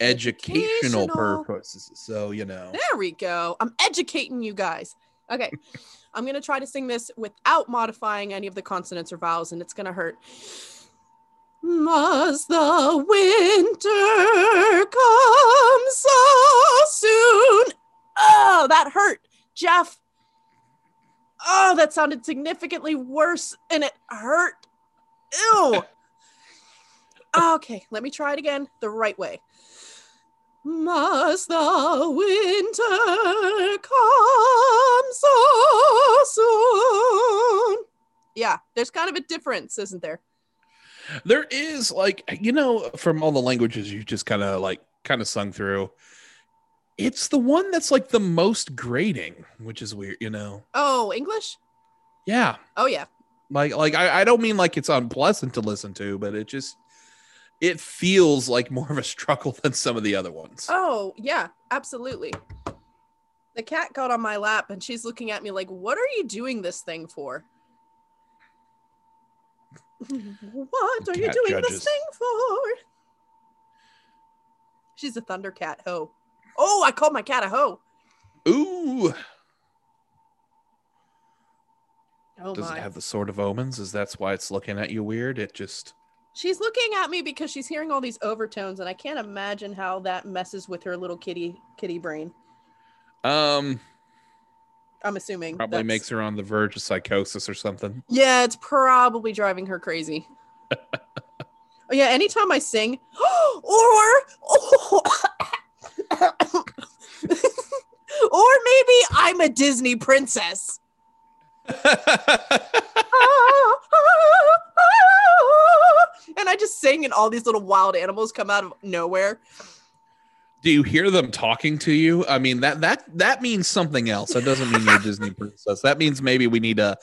educational, Educational. purposes. So you know, There we go. I'm educating you guys. Okay. I'm going to try to sing this without modifying any of the consonants or vowels, and it's going to hurt. Must the winter come so soon? Oh, that hurt, Jeff. Oh, that sounded significantly worse, and it hurt. Ew. okay, let me try it again the right way. Must the winter come so soon? Yeah, there's kind of a difference, isn't there? there is like you know, from all the languages you just kind of like kind of sung through. It's the one that's like the most grating, which is weird, you know. Oh, English? Yeah, Oh, yeah. like like I, I don't mean like it's unpleasant to listen to, but it just it feels like more of a struggle than some of the other ones. Oh, yeah, absolutely. The cat got on my lap and she's looking at me like, What are you doing this thing for? what are you Cat doing this thing for? She's a thundercat ho. Oh, I called my cat a hoe. Ooh, Oh does my. it have the sword of omens? Is that's why it's looking at you weird? It just She's looking at me because she's hearing all these overtones, and I can't imagine how that messes with her little kitty kitty brain. um I'm assuming probably that's- makes her on the verge of psychosis or something. Yeah, it's probably driving her crazy. oh yeah, anytime I sing, or or maybe I'm a Disney princess. and I just sing, and all these little wild animals come out of nowhere. Do you hear them talking to you? I mean that that that means something else. That doesn't mean you're a Disney princess. That means maybe we need to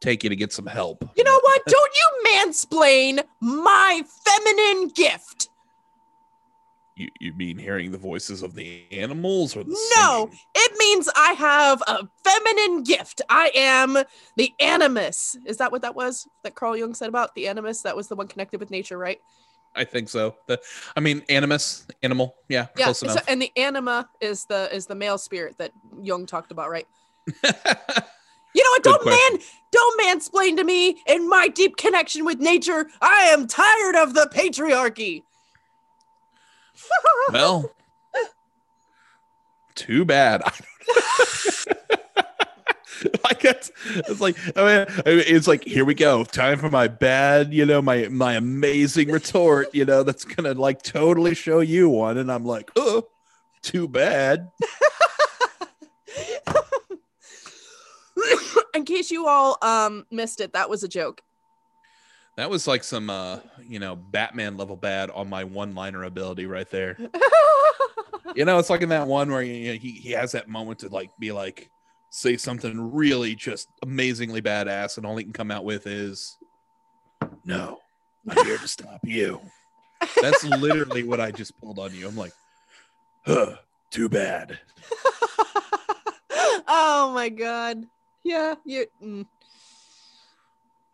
take you to get some help. You know what? Don't you mansplain my feminine gift. You, you mean hearing the voices of the animals or the No, singing? it means I have a feminine gift. I am the animus. Is that what that was that Carl Jung said about the animus? That was the one connected with nature, right? I think so. The, I mean, animus, animal. Yeah, Yeah. close so- and the anima is the is the male spirit that Jung talked about, right? You know what? Good Don't man, don't mansplain to me in my deep connection with nature. I am tired of the patriarchy. Well, too bad. like it's, it's like I mean, it's like here we go time for my bad you know my my amazing retort you know that's gonna like totally show you one and i'm like oh too bad In case you all um missed it, that was a joke. That was like some uh you know batman level bad on my one liner ability right there you know it's like in that one where you know, he, he has that moment to like be like say something really just amazingly badass and all he can come out with is no i'm here to stop you that's literally what i just pulled on you i'm like huh, too bad oh my god. Yeah, you mm.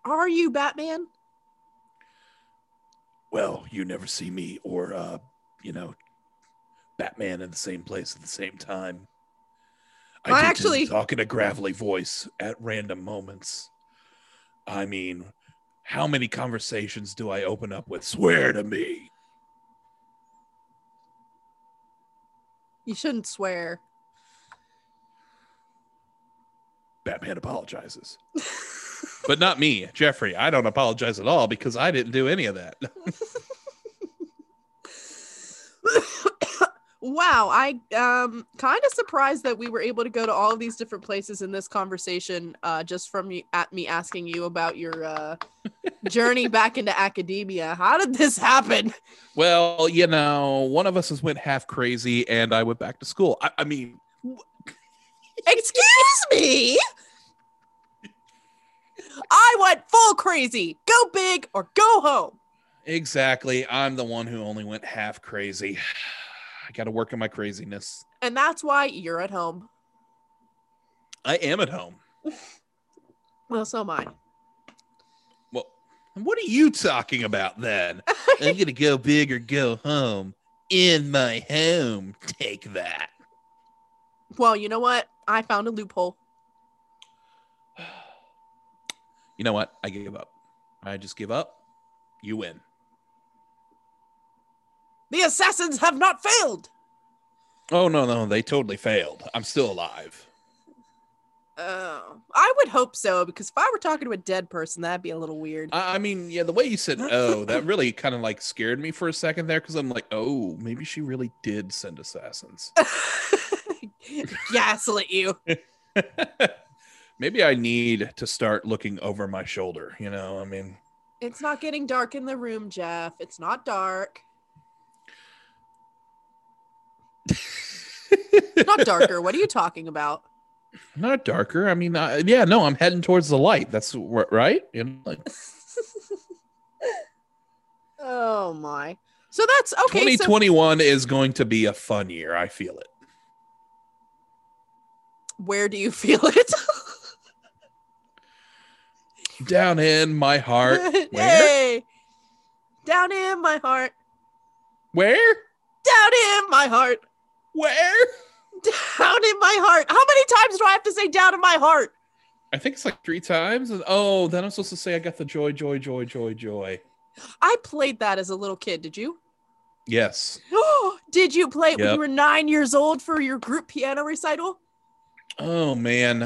Are you Batman? Well you never see me or uh you know batman in the same place at the same time. I to actually- talk in a gravelly voice at random moments. I mean how many conversations do i open up with? Swear to me. You shouldn't swear. batman apologizes but not me jeffrey i don't apologize at all because i didn't do any of that wow, I um kind of surprised that we were able to go to all of these different places in this conversation uh just from you at me asking you about your uh journey back into academia. How did this happen? well you know one of us has went half crazy and i went back to school i, I mean Excuse me. I went full crazy. Go big or go home. Exactly. I'm the one who only went half crazy. I got to work on my craziness. And that's why you're at home. I am at home. Well, so am I. Well, what are you talking about then? I'm going to go big or go home. In my home. Take that. Well, you know what? I found a loophole. You know what? I give up. I just give up. You win. The assassins have not failed. Oh, no, no. They totally failed. I'm still alive. Oh, I would hope so because if I were talking to a dead person, that'd be a little weird. I I mean, yeah, the way you said, oh, that really kind of like scared me for a second there because I'm like, oh, maybe she really did send assassins. Gaslit you. maybe I need to start looking over my shoulder. You know, I mean, It's not getting dark in the room, Jeff. It's not dark. Not darker. what are you talking about? not darker. I mean, uh, yeah, no, I'm heading towards the light. That's right. You know, like oh my. So that's okay. So 2021 is going to be a fun year. I feel it. where do you feel it? Down in my heart. Where? Down in my heart. Where? Down in my heart. Where? Down in my heart. How many times do I have to say down in my heart? I think it's like three times. And- Oh, then I'm supposed to say I got the joy, joy, joy, joy, joy. I played that as a little kid. Did you? Yes. Did you play it when you were nine years old for your group piano recital? Oh man,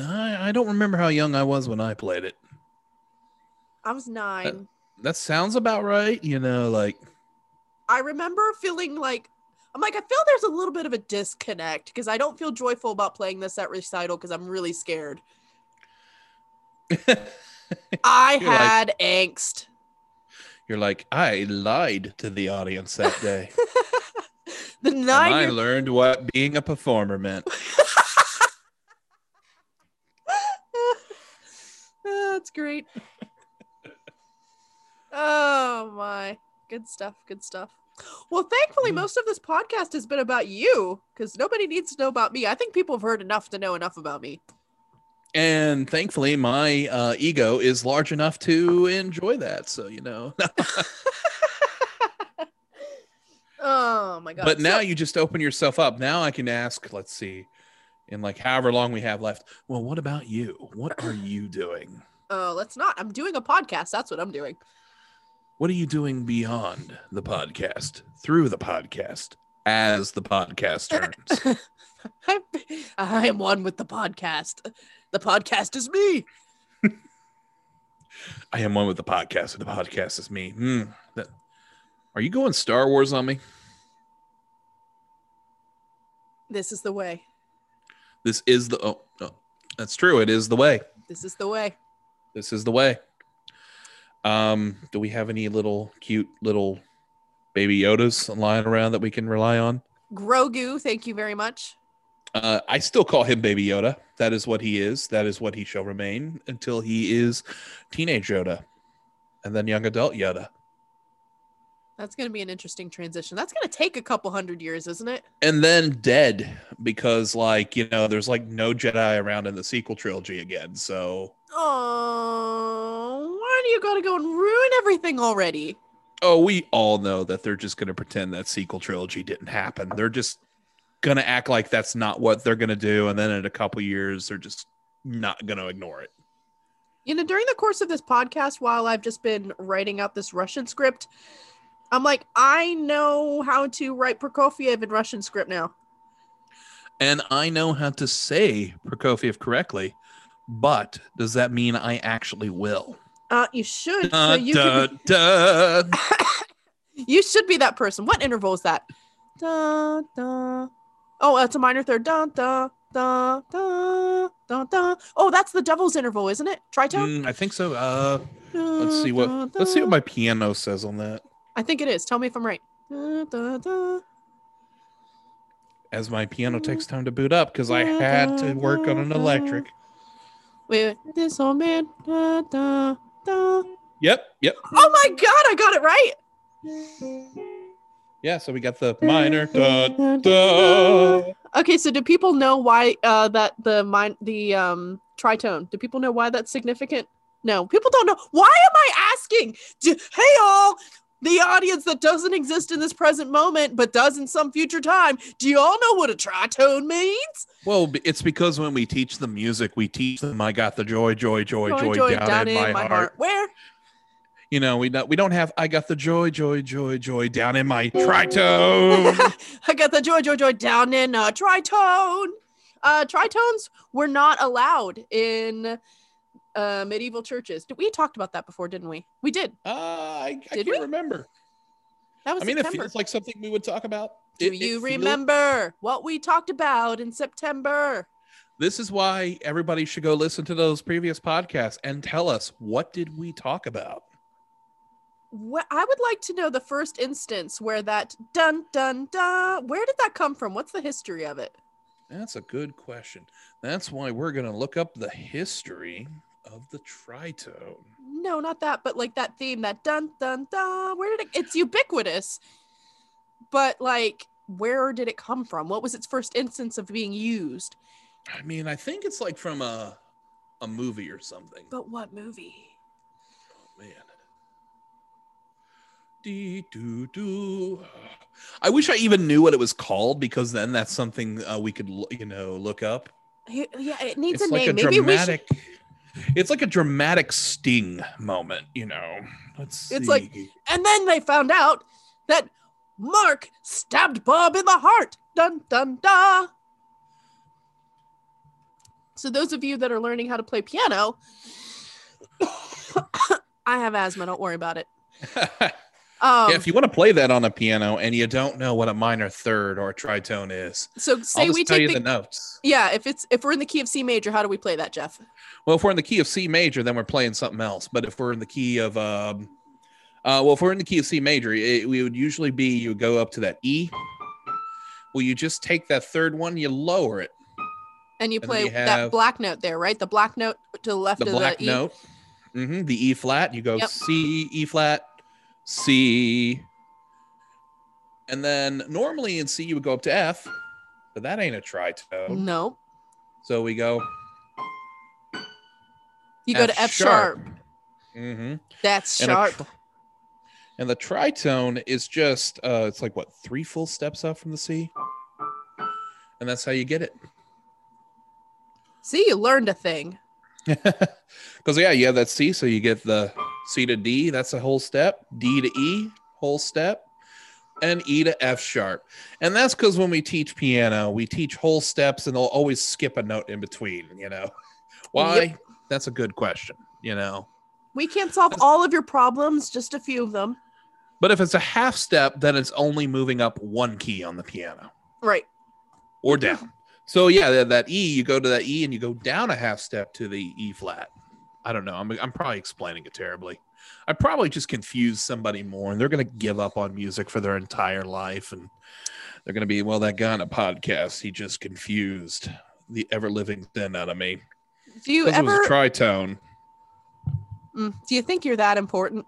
I don't remember how young I was when I played it. I was nine. That sounds about right. You know, like I remember feeling like I'm like I feel there's a little bit of a disconnect because I don't feel joyful about playing this at recital because I'm really scared. I You're like- had angst. you're like I lied to the audience that day. the nine I learned what being a performer meant. That's great. Oh my. Good stuff. Good stuff. Well, thankfully, Mm. most of this podcast has been about you because nobody needs to know about me. I think people have heard enough to know enough about me. And thankfully, my uh, ego is large enough to enjoy that. So you know. Oh my god. but now So- you just open yourself up. Now I can ask. Let's see, in like however long we have left. Well, what about you? What are you doing? Oh, let's not. I'm doing a podcast. That's what I'm doing. What are you doing beyond the podcast, through the podcast, as the podcast turns? I'm, one with the podcast. The podcast is me. I am one with the podcast, and the podcast is me. Hmm, that, are you going Star Wars on me? This is the way. This is the oh, oh that's true. It is the way. This is the way. This is the way. Um, do we have any little cute little baby Yodas lying around that we can rely on? Grogu, thank you very much. Uh, I still call him Baby Yoda. That is what he is. That is what he shall remain until he is teenage Yoda, and then young adult Yoda. That's going to be an interesting transition. That's going to take a couple hundred years, isn't it? And then dead because, like, you know, there's like no Jedi around in the sequel trilogy again. So, Oh, you got to go and ruin everything already? oh, we all know that they're just going to pretend that sequel trilogy didn't happen. They're just going to act like that's not what they're going to do. And then in a couple years, they're just not going to ignore it. You know, during the course of this podcast, while I've just been writing out this Russian script, I'm like, I know how to write Prokofiev in Russian script now. And I know how to say Prokofiev correctly, but does that mean I actually will? Uh, you should. So you, da, could be, you should be that person. What interval is that? Da, da. Oh, it's a minor third. Da, da, da, da, da, da. Oh, that's the devil's interval, isn't it? Tritone. Mm, I think so. Uh, let's see what let's see what my piano says on that. I think it is. Tell me if I'm right. Da, da, da. As my piano takes time to boot up because I had to work on an electric. Wait, wait, this old man. Da. Yep, yep. Oh my god, I got it right. Yeah, so we got the minor. Da, da. Okay, so do people know why uh that the mine the um tritone? Do people know why that's significant? No, people don't know. Why am I asking? Do, hey all the audience that doesn't exist in this present moment but does in some future time. Do you all know what a tritone means? Well, it's because when we teach them music, we teach them "I got the joy, joy, joy, joy, down, in, my, heart. Where? You know, we don't we don't have "I got the joy, joy, joy, joy down in my tritone." I got the joy, joy, joy down in uh, tritone. Uh, tritones were not allowed in uh, medieval churches. We talked about that before, didn't we? We did. uh, I, I Did can't we? remember. That was I mean, September. it feels like something we would talk about. Do It- it you feels- remember what we talked about in September? This is why everybody should go listen to those previous podcasts and tell us what did we talk about. Wh- I would like to know the first instance where that dun dun dun. Where did that come from? What's the history of it? That's a good question. That's why we're going to look up the history of the tritone. No, not that, but like that theme, that dun dun dun. Where did it? It's ubiquitous, but like, where did it come from? What was its first instance of being used? I mean, I think it's like from a a movie or something. But what movie? Oh, man. Dee, doo, doo. I wish I even knew what it was called because then that's something uh, we could, you know, look up. Yeah, it needs It's a like name. a Maybe we should. It's like a dramatic sting moment, you know. Let's. It's like- And then they found out that Mark stabbed Bob in the heart. Dun dun dun. So those of you that are learning how to play piano, I have asthma. Don't worry about it. Um, yeah, if you want to play that on a piano and you don't know what a minor third or a tritone is, so I'll say just we tell take you the, the notes. yeah. If it's if we're in the key of C major, how do we play that, Jeff? Well, if we're in the key of C major, then we're playing something else. But if we're in the key of, um, uh, well, if we're in the key of C major, it, we would usually be you go up to that E. Well, you just take that third one, you lower it, And you And play you that black note there, right? The black note to the left the of black the E. note, hmm the E flat. You go Yep. C, E flat, C, and then normally in C you would go up to F, but that ain't a tritone. No, So we go. You go F to F sharp. sharp. hmm That's And sharp. tr- and the tritone is just uh it's like what three full steps up from the C, and that's how you get it. See, you learned a thing. Because yeah, you have that C, so you get the C to D. That's a whole step. D to E, whole step, and E to F sharp. And that's because when we teach piano, we teach whole steps, and they'll always skip a note in between. You know, Why? Yep. That's a good question, you know. We can't solve all of your problems, just a few of them. But if it's a half step, then it's only moving up one key on the piano Right. or down. So yeah, that, that E, you go to that E and you go down a half step to the E flat. I don't know. I'm, I'm probably explaining it terribly. I probably just confused somebody more and they're going to give up on music for their entire life. And they're going to be, well, that guy on a podcast, he just confused the ever living sin out of me. Do you was ever a tritone. Mm, do you think you're that important?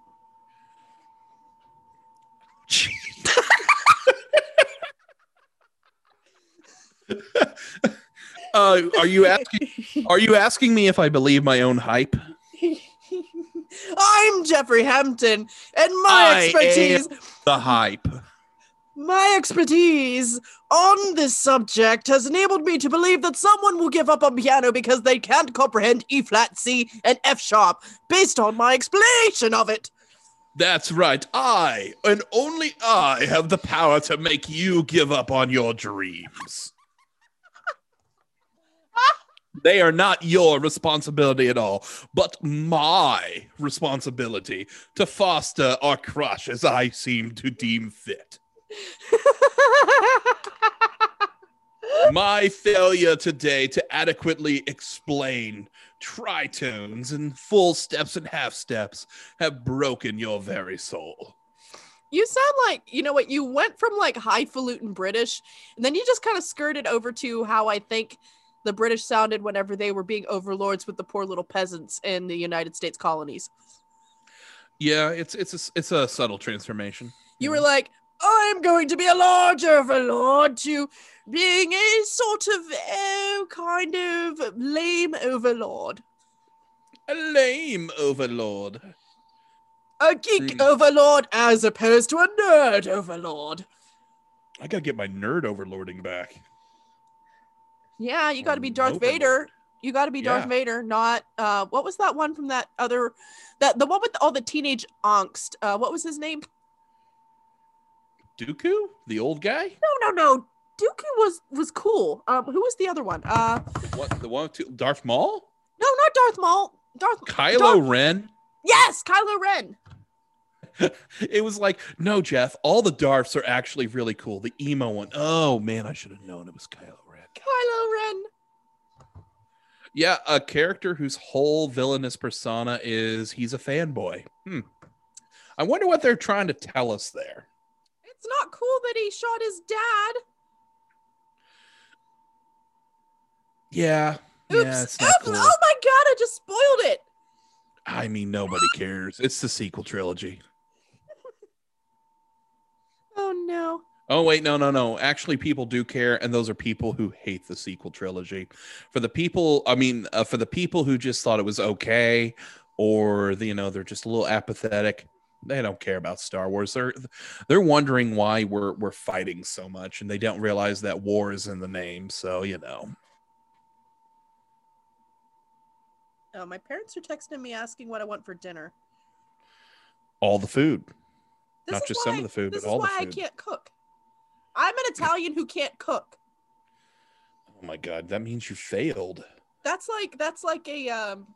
uh, are you asking? Are you asking me if I believe my own hype? I'm Jeffrey Hampton, and my I expertise The hype. My expertise on this subject has enabled me to believe that someone will give up on piano because they can't comprehend E flat, C, and F sharp based on my explanation of it. That's right. I and only I have the power to make you give up on your dreams. they are not your responsibility at all, but my responsibility to foster or crush as I seem to deem fit. My failure today to adequately explain tritones and full steps and half steps have broken your very soul. you sound like, you know what, you went from like highfalutin British, and then you just kind of skirted over to how I think the British sounded whenever they were being overlords with the poor little peasants in the United States colonies. Yeah, it's it's a, it's a subtle transformation. You were mm-hmm. like, I'm going to be a large overlord to being a sort of oh, kind of lame overlord. a lame overlord. A geek Mm. overlord as opposed to a nerd overlord. I gotta get my nerd overlording back. Yeah, you got to be Darth overlord. Vader. You got to be Darth Yeah. Vader, not uh what was that one from that other that the one with all the teenage angst. Uh what was his name? Dooku, the old guy, No, no, no. Dooku was was cool. Um who was the other one? Uh the one, the one two, Darth Maul, no, not Darth Maul. Darth Kylo Darth- Ren. Yes, Kylo Ren. It was like, no, Jeff, all the Darths are actually really cool. The emo one, oh man, I should have known it was Kylo Ren. Kylo Ren. Yeah, a character whose whole villainous persona is he's a fanboy. Hmm. I wonder what they're trying to tell us there. It's not cool that he shot his dad. Yeah. Oops. Yeah, Oops. cool. Oh my god, I just spoiled it. I mean, nobody cares. It's the sequel trilogy. Oh no. Oh wait, no, no, no. Actually, people do care, and those are people who hate the sequel trilogy. For the people, I mean, uh, for the people who just thought it was okay, or the, you know, they're just a little apathetic. They don't care about Star Wars. They're they're wondering why we're we're fighting so much, and they don't realize that war is in the name. So you know, Oh, my parents are texting me asking what I want for dinner. all the food. This Not is just some why- of the food, but all the food why I can't cook. I'm an Italian who can't cook. Oh my god, that means you failed. That's like that's like a um.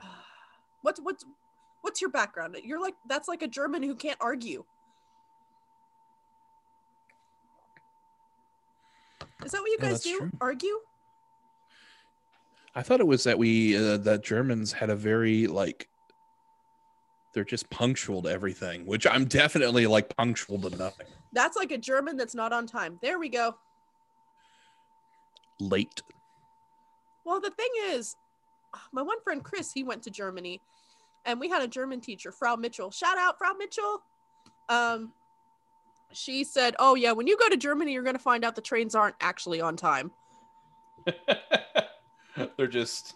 What's what's what's your background? You're like that's like a German who can't argue. Is that what you guys that's do? true. Argue? I thought it was that we uh, that Germans had a very like they're just punctual to everything, which I'm definitely like punctual to nothing. That's like a German that's not on time. There we go. Late. Well, the thing is, my one friend Chris, he went to Germany, and we had a German teacher, Frau Mitchell. Shout out, Frau Mitchell. Um, she said, "Oh yeah, when you go to Germany, you're gonna find out the trains aren't actually on time." they're just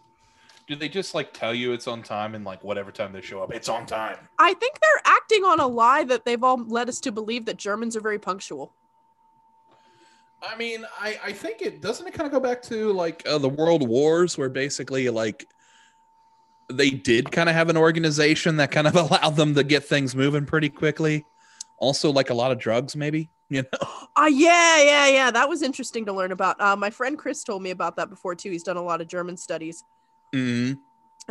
do they just like tell you it's on time and like whatever time they show up, it's on time. I think they're acting on a lie that they've all led us to believe that Germans are very punctual. I mean, I I think it doesn't it kind of go back to like uh, the world wars where basically like they did kind of have an organization that kind of allowed them to get things moving pretty quickly. Also, like a lot of drugs, maybe You know, Uh, yeah, yeah, yeah. That was interesting to learn about. Uh, my friend Chris told me about that before too. He's done a lot of German studies. Mhm.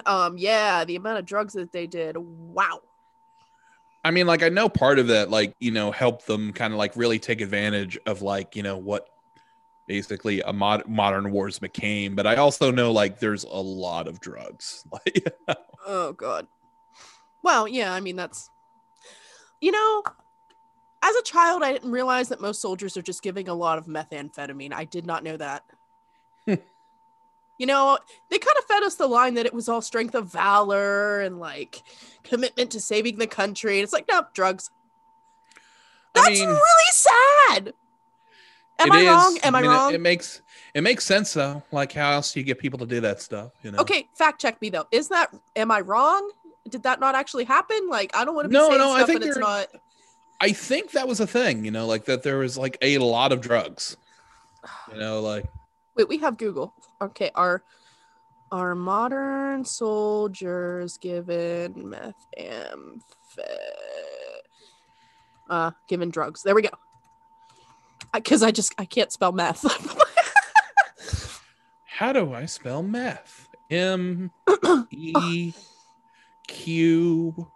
Um, yeah, the amount of drugs that they did. Wow. I mean, like I know part of that, like you know, helped them kind of like really take advantage of like you know what basically a mod- modern wars became. But I also know like there's a lot of drugs. Like, Oh god. Well, yeah, I mean that's you know, as a child I didn't realize that most soldiers are just giving a lot of methamphetamine. I did not know that. you know, they kind of fed us the line that it was all strength of valor and like commitment to saving the country. And it's like, nope, drugs. I That's mean, really sad. Am it I is. wrong? Am I, mean, it- wrong? It, makes it makes sense though. Like how else do you get people to do that stuff? You know? Okay, fact check me though. Is that am I wrong? Did that not actually happen? Like I don't want to be No, saying no, I think and it's not. I think that was a thing. You know, like that there was like a lot of drugs. You know, like Wait, we have Google. Okay, are are modern soldiers given methamphetamine? Uh, given drugs. There we go. Because I, just I can't spell meth. how do I spell meth? M E Q.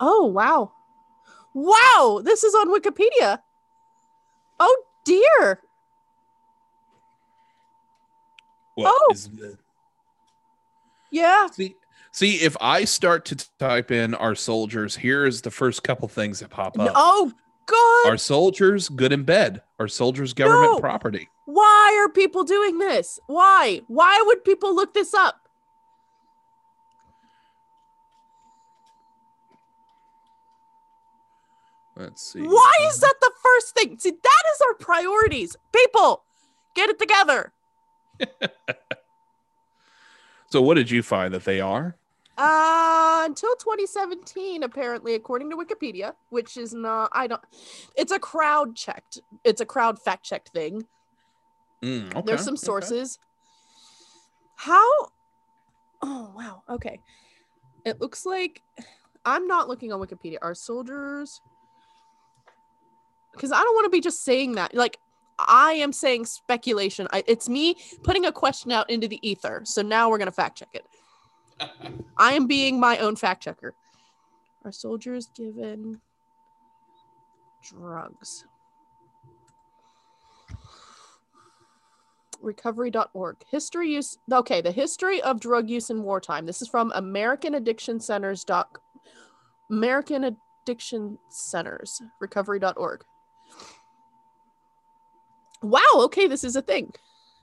oh wow, wow! This is on Wikipedia. Oh dear. What Oh. is the Yeah. see? See, if I start to type in our soldiers, here's the first couple things that pop up. Oh God. Our soldiers good in bed. Our soldiers government No. property. Why are people doing this? Why? Why would people look this up? Let's see. Why is that the first thing? See, that is our priorities. People, get it together. So what did you find that they are? Uh, until 2017, apparently, according to Wikipedia, which is not, I don't, it's a crowd checked, it's a crowd fact checked thing. Mm, okay, There's some okay. sources. How? Oh, wow. Okay. It looks like I'm not looking on Wikipedia. Are soldiers? Because I don't want to be just saying that. Like, I am saying speculation. I, it's me putting a question out into the ether. So now we're going to fact check it. I am being my own fact checker. Are soldiers given drugs? Recovery.org. History use. Okay, the history of drug use in wartime. This is from American Addiction Centers. Doc, American Addiction Centers. Recovery.org. Wow, okay, this is a thing.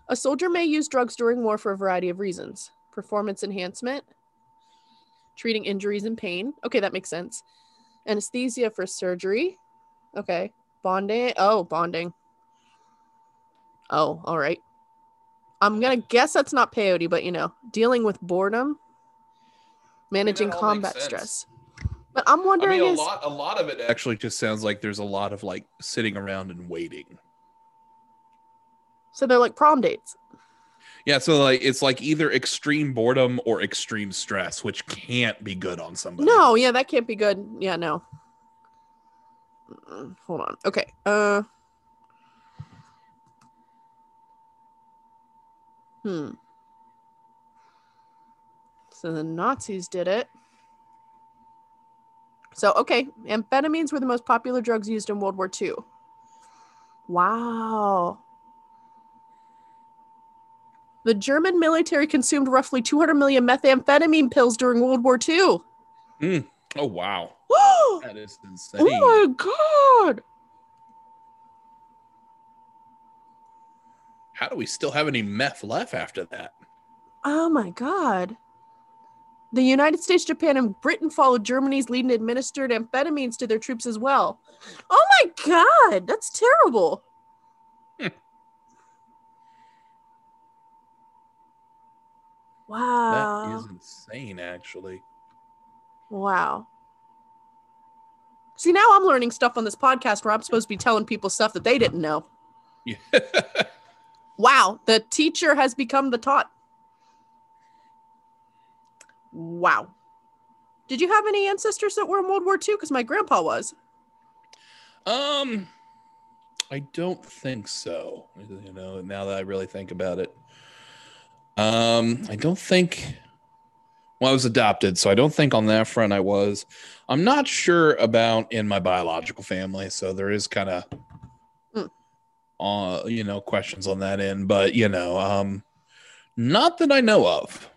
A soldier may use drugs during war for a variety of reasons performance enhancement, treating injuries and pain. Okay, that makes sense. Anesthesia for surgery. Okay. Bonding. Oh, bonding. Oh, all right. I'm going to guess that's not peyote, but you know, dealing with boredom, managing combat stress. But I'm I wondering mean, a is lot. A lot of it actually just sounds like there's a lot of like sitting around and waiting. so they're like prom dates. Yeah, so like it's like either extreme boredom or extreme stress, which can't be good on somebody. No, yeah, that can't be good. Yeah, no. Mm, Hold on. Okay. Uh Hmm. So the Nazis did it. So, okay, amphetamines were the most popular drugs used in World War II. Wow. The German military consumed roughly 200 million methamphetamine pills during World War II. Mm. Oh wow, that is insane. Oh, my god. How do we still have any meth left after that? Oh my god. The United States, Japan, and Britain followed Germany's lead and administered amphetamines to their troops as well. Oh my god, that's terrible. Wow. That is insane, actually. Wow. See, now I'm learning stuff on this podcast where I'm supposed to be telling people stuff that they didn't know. Yeah. Wow, the teacher has become the taught. Wow. Did you have any ancestors that were in World War II? Because my grandpa was. Um, I don't think so. You know, now that I really think about it, um, I don't think. Well, I was adopted, so I don't think on that front I was. I'm not sure about in my biological family, so there is kind of, Hmm. uh, you know, questions on that end. But you know, um, not that I know of.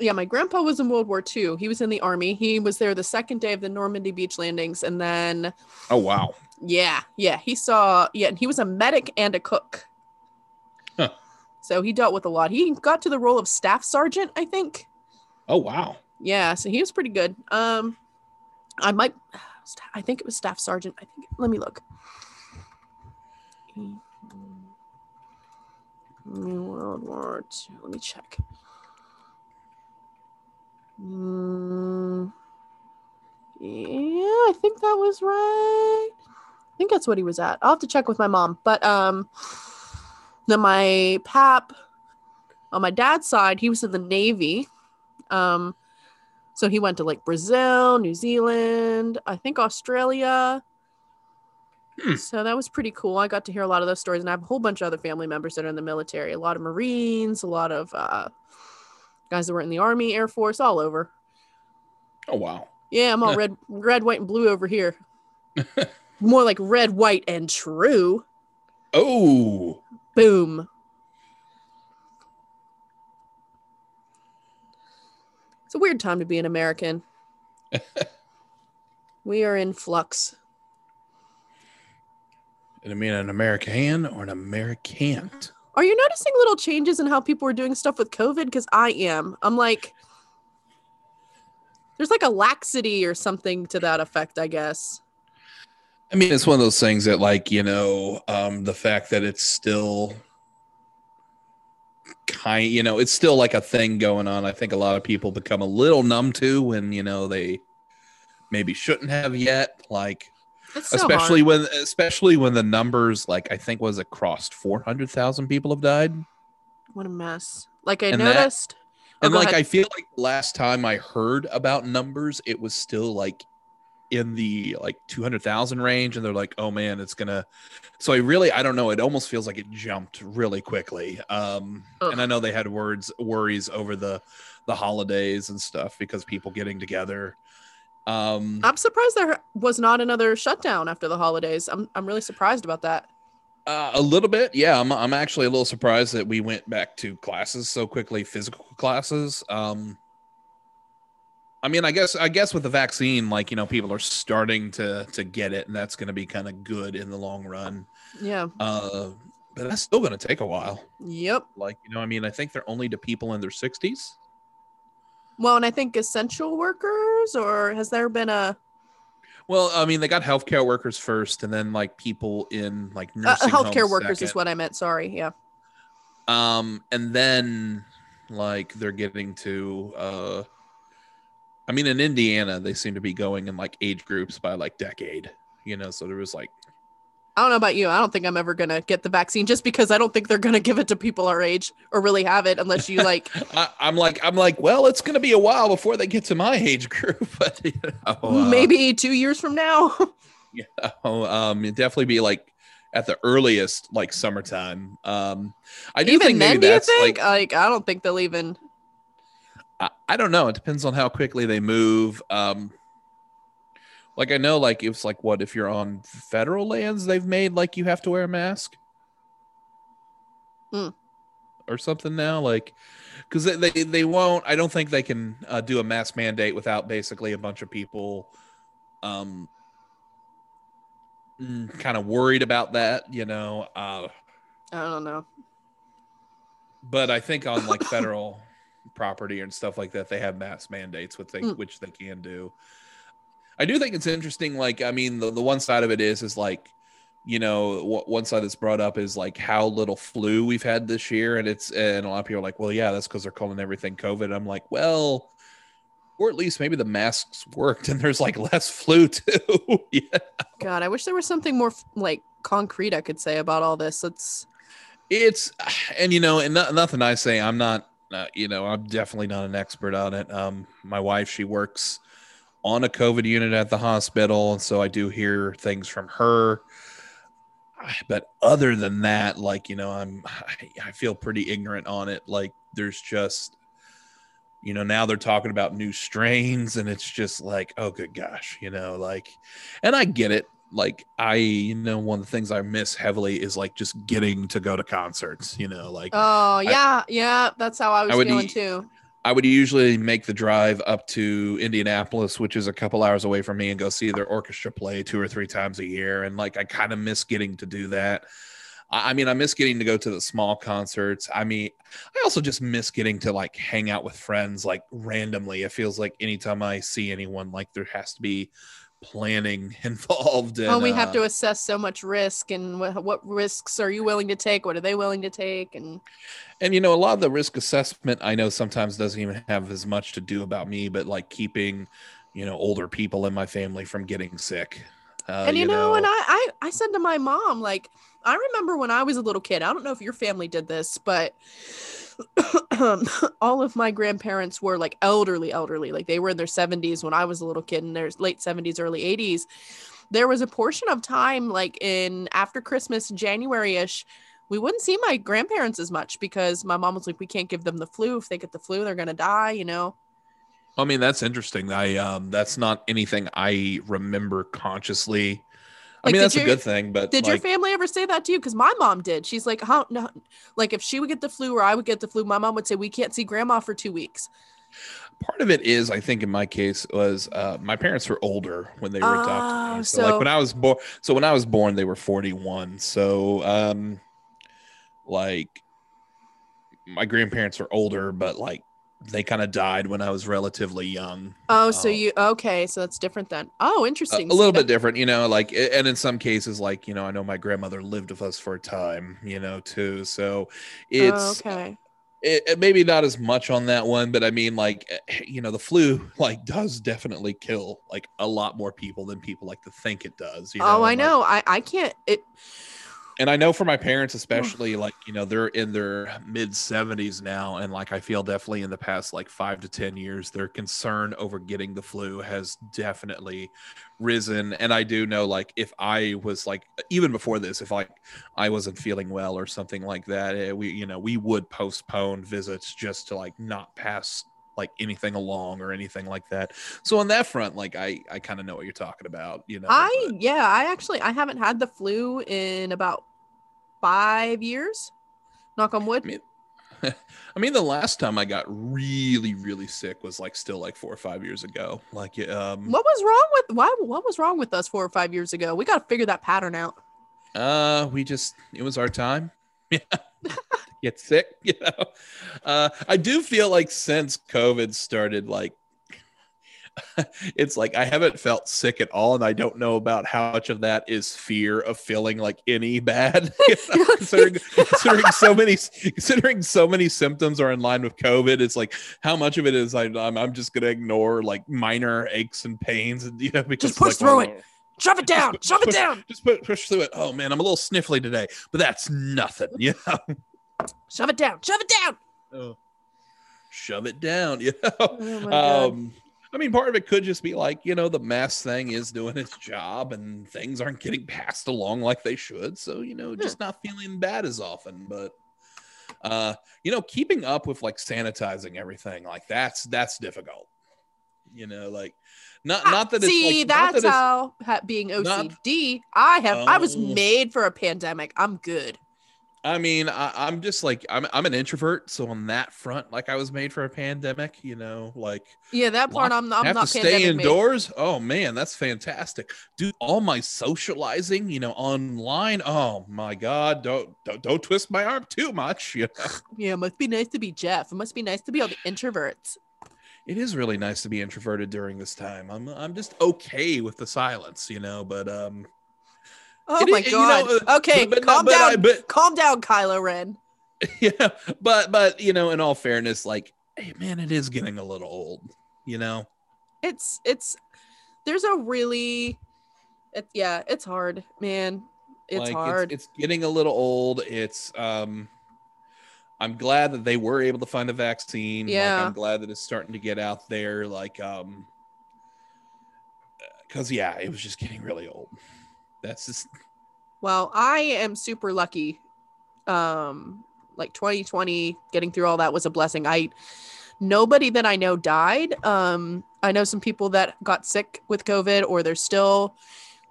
Yeah, my grandpa was in World War II. He was in the army. He was there the second day of the Normandy beach landings. And then, Oh wow. yeah, yeah, he saw, yeah, and he was a medic and a cook. So he dealt with a lot. He got to the role of staff sergeant, I think. Oh wow. Yeah, so he was pretty good. Um, I might, I think it was staff sergeant. I think. Let me look. World War II. Let me check. Mm, yeah, I think that was right. I think that's what he was at. I'll have to check with my mom. But um, then my pap on my dad's side, he was in the Navy. Um, so he went to like Brazil, New Zealand, I think Australia. Hmm. So that was pretty cool. I got to hear a lot of those stories, and I have a whole bunch of other family members that are in the military. A lot of Marines, a lot of uh, guys that were in the Army, Air Force, all over. Oh wow. Yeah, I'm all red, red, white, and blue over here. More like red, white, and true. Oh. Boom. It's a weird time to be an American. we are in flux. And I mean an American or an Americant. Are you noticing little changes in how people are doing stuff with COVID? Because I am. I'm like, there's like a laxity or something to that effect, I guess. I mean, it's one of those things that, like, you know, um, the fact that it's still kind, you know, it's still like a thing going on. I think a lot of people become a little numb to when, you know, they maybe shouldn't have yet. Like, so especially hard. when, especially when the numbers, like, I think was it crossed four hundred thousand people have died. What a mess. Like I And that- noticed. Oh, and like ahead. I feel like last time I heard about numbers, it was still like in the like 200,000 range and they're like, "Oh man, it's going to So I really I don't know, it almost feels like it jumped really quickly. Um and I know they had words worries over the the holidays and stuff because people getting together. Um I'm surprised there was not another shutdown after the holidays. I'm I'm really surprised about that. Uh, a little bit, yeah. I'm, I'm actually a little surprised that we went back to classes so quickly, physical classes. Um, I mean, I guess, I guess with the vaccine, like you know, people are starting to to get it, and that's going to be kind of good in the long run. Yeah. Uh, but that's still going to take a while. Yep. Like you know, I mean, I think they're only to people in their 60s. Well, and I think essential workers, or has there been a, Well, I mean, they got healthcare workers first, and then like people in like uh, nursing healthcare homes workers second. is what I meant. Sorry. Yeah. um and then like they're getting to uh i mean in indiana they seem to be going in like age groups by like decade you know so there was like I don't know about you. I don't think I'm ever gonna get the vaccine just because I don't think they're gonna give it to people our age or really have it unless you like. I, i'm like i'm like well it's gonna be a while before they get to my age group but you know, uh, maybe two years from now. you know, um it'd definitely be like at the earliest like summertime um i do even think then, maybe do you that's think? like Like, I don't think they'll even. I, I don't know. It depends on how quickly they move. Um, like I know, like it's like what if you're on federal lands, they've made like you have to wear a mask, Hmm. or something now. Like, because they, they they won't. I don't think they can uh, do a mask mandate without basically a bunch of people, um, kind of worried about that. You know. Uh, I don't know. but I think on like federal property and stuff like that, they have mass mandates, which they Mm. which they can do. I do think it's interesting. Like, I mean, the, the one side of it is is like, you know, w- one side that's brought up is like how little flu we've had this year, and it's and a lot of people are like, well, yeah, that's because they're calling everything COVID. I'm like, well. Or at least maybe the masks worked and there's like less flu too. yeah. God, I wish there was something more like concrete I could say about all this. It's it's and you know and no, nothing i say i'm not uh, you know i'm definitely not an expert on it um my wife she works on a COVID unit at the hospital, and so I do hear things from her. But other than that, like you know, I'm I, I feel pretty ignorant on it. Like there's just you know now they're talking about new strains and it's just like oh good gosh you know like and i get it like i you know one of the things i miss heavily is like just getting to go to concerts you know like oh yeah I, yeah that's how i was I feeling e- too I would usually make the drive up to Indianapolis, which is a couple hours away from me, and go see their orchestra play two or three times a year. And like, I kind of miss getting to do that. I mean, I miss getting to go to the small concerts. I mean, I also just miss getting to like hang out with friends like randomly. It feels like anytime I see anyone, like there has to be planning involved. And, oh, we have uh, to assess so much risk, and what, what risks are you willing to take? What are they willing to take? And and you know, a lot of the risk assessment I know sometimes doesn't even have as much to do about me, but like keeping you know older people in my family from getting sick. Uh, and you, you know, know, and I, I I said to my mom like I remember when I was a little kid. I don't know if your family did this, but all of my grandparents were like elderly, elderly. Like they were in their 70s when I was a little kid, in their late 70s, early 80s. There was a portion of time, like in after Christmas, January ish, we wouldn't see my grandparents as much because my mom was like, we can't give them the flu. If they get the flu, they're gonna die, you know. I mean, that's interesting. I um that's not anything I remember consciously like, I mean, that's your, a good thing, but did like, your family ever say that to you? Because my mom did. She's like, how? No, like if she would get the flu or I would get the flu, my mom would say we can't see grandma for two weeks. Part of it is, I think, in my case, was uh, my parents were older when they were adopted. So, so, like when I was born, so when I was born, they were forty-one. So, um, like my grandparents were older, but like they kind of died when I was relatively young. Oh, so um, you okay? So that's different then. Oh, interesting. A, a little bit different, you know. Like, and in some cases, like you know, I know my grandmother lived with us for a time, you know, too. So it's oh, okay. It, it, maybe not as much on that one, but I mean, like, eh, you know, the flu like does definitely kill like a lot more people than people like to think it does. You know? Oh, I know. I I can't. It and I know for my parents, especially, like, you know, they're in their mid 70s now. And like, I feel definitely in the past like five to 10 years, their concern over getting the flu has definitely risen. And I do know, like, if I was like, even before this, if like I wasn't feeling well or something like that, eh, we, you know, we would postpone visits just to like not pass like anything along or anything like that. So on that front, like I I kind of know what you're talking about, you know. I but. yeah, I actually I haven't had the flu in about 5 years. Knock on wood. I mean, I mean, the last time I got really, really sick was like still like four or five years ago. Like, um, what was wrong with why? What was wrong with us four or five years ago? We got to figure that pattern out. Uh, we just it was our time. Yeah get sick, you know. Uh, I do feel like since COVID started, like it's like I haven't felt sick at all, and I don't know about how much of that is fear of feeling like any bad. You know, considering, considering so many considering so many symptoms are in line with COVID, it's like how much of it is I, I'm I'm just gonna ignore like minor aches and pains, and you know because just push like, through it. Shove it down. Shove push, it down. Just push, push through it. Oh man, I'm a little sniffly today, but that's nothing. Yeah. Shove it down. Shove it down. Oh. Shove it down. You know. Oh um, I mean, part of it could just be like, you know, the mass thing is doing its job and things aren't getting passed along like they should. So, you know, just not feeling bad as often. But uh, you know, keeping up with like sanitizing everything, like that's that's difficult. You know, like not ah, not that see like, that's that how being OCD. Not, I have I was oh. made for a pandemic. I'm good. I mean, I, am just like I'm I'm an introvert, so on that front, like I was made for a pandemic, you know, like yeah, that part I'm, I'm have not to stay indoors. Made. Oh man, that's fantastic. Do all my socializing, you know, online. Oh my god, don't don't don't twist my arm too much. You know? Yeah, it must be nice to be Jeff. It must be nice to be all the introverts. It is really nice to be introverted during this time. I'm I'm just okay with the silence, you know, but um Oh it, my god. You know, uh, okay, but, calm down. I, but, calm down, Kylo Ren. Yeah, but but you know, in all fairness, like, hey man, it is getting a little old. You know, it's it's there's a really, it, yeah, it's hard, man. It's like, hard. It's, it's getting a little old. It's um. I'm glad that they were able to find a vaccine. Yeah. Like, I'm glad that it's starting to get out there. Like, um, because yeah, it was just getting really old. That's just Well, I am super lucky. Um, like 2020, getting through all that was a blessing. I nobody that I know died. Um, I know some people that got sick with COVID, or they're still,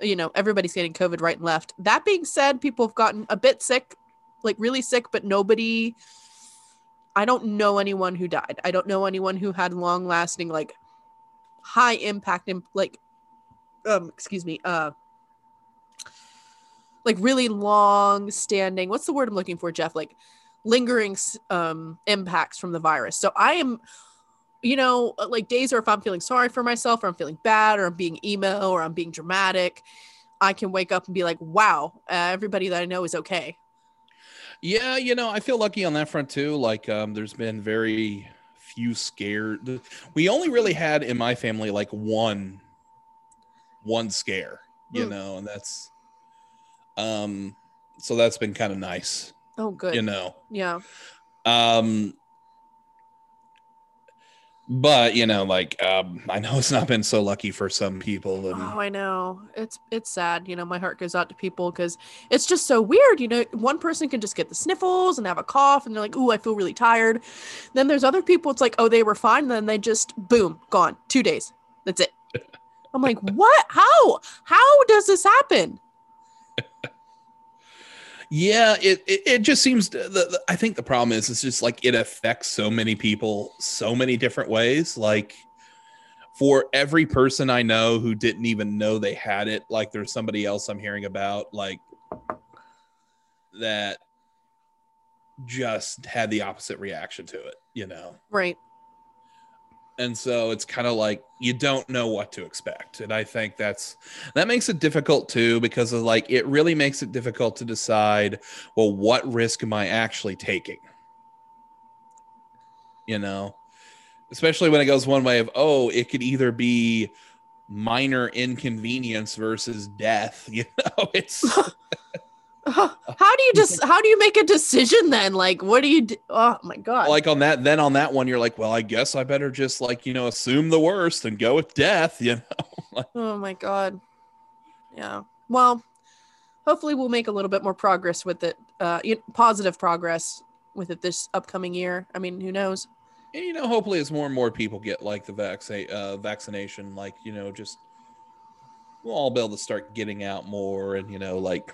you know, everybody's getting COVID right and left. That being said, people have gotten a bit sick, like really sick, but nobody. I don't know anyone who died. I don't know anyone who had long lasting, like high impact and like, um, excuse me, uh, like really long standing what's the word i'm looking for jeff? Like lingering um impacts from the virus. So i am you know uh, like days or if i'm feeling sorry for myself or i'm feeling bad or i'm being emo or i'm being dramatic i can wake up and be like wow uh, everybody that i know is okay Yeah, you know, I feel lucky on that front too. Like, um, there's been very few scared. We only really had in my family like one, one scare, you Hmm. know, and that's, um, so that's been kind of nice, oh good you know. yeah Um, but you know, like, um, I know it's not been so lucky for some people, and Oh, I know. It's it's sad. You know, my heart goes out to people because it's just so weird. You know, one person can just get the sniffles and have a cough, and they're like, "Ooh, I feel really tired." Then there's other people. It's like, "Oh, they were fine." Then they just boom, gone. Two days. That's it. I'm like, what? How? How does this happen? Yeah, it, it it just seems to, the, the I think the problem is it's just like it affects so many people so many different ways. Like for every person I know who didn't even know they had it, like there's somebody else I'm hearing about like that just had the opposite reaction to it, you know. Right. And so it's kind of like you don't know what to expect. And I think that's that makes it difficult too because of like it really makes it difficult to decide, well, what risk am I actually taking? You know, especially when it goes one way of, oh, it could either be minor inconvenience versus death. You know, it's How do you just? How do you make a decision then? Like, what do you? Do? Oh my god. like on that, then on that one, you're like, well, I guess I better just like, you know, assume the worst and go with death, you know. Oh my god. Yeah. Well, hopefully we'll make a little bit more progress with it. Uh, positive progress with it this upcoming year. I mean, who knows? And, you know, hopefully, as more and more people get like the vaccine, uh, vaccination, like you know, just we'll all be able to start getting out more, and you know, like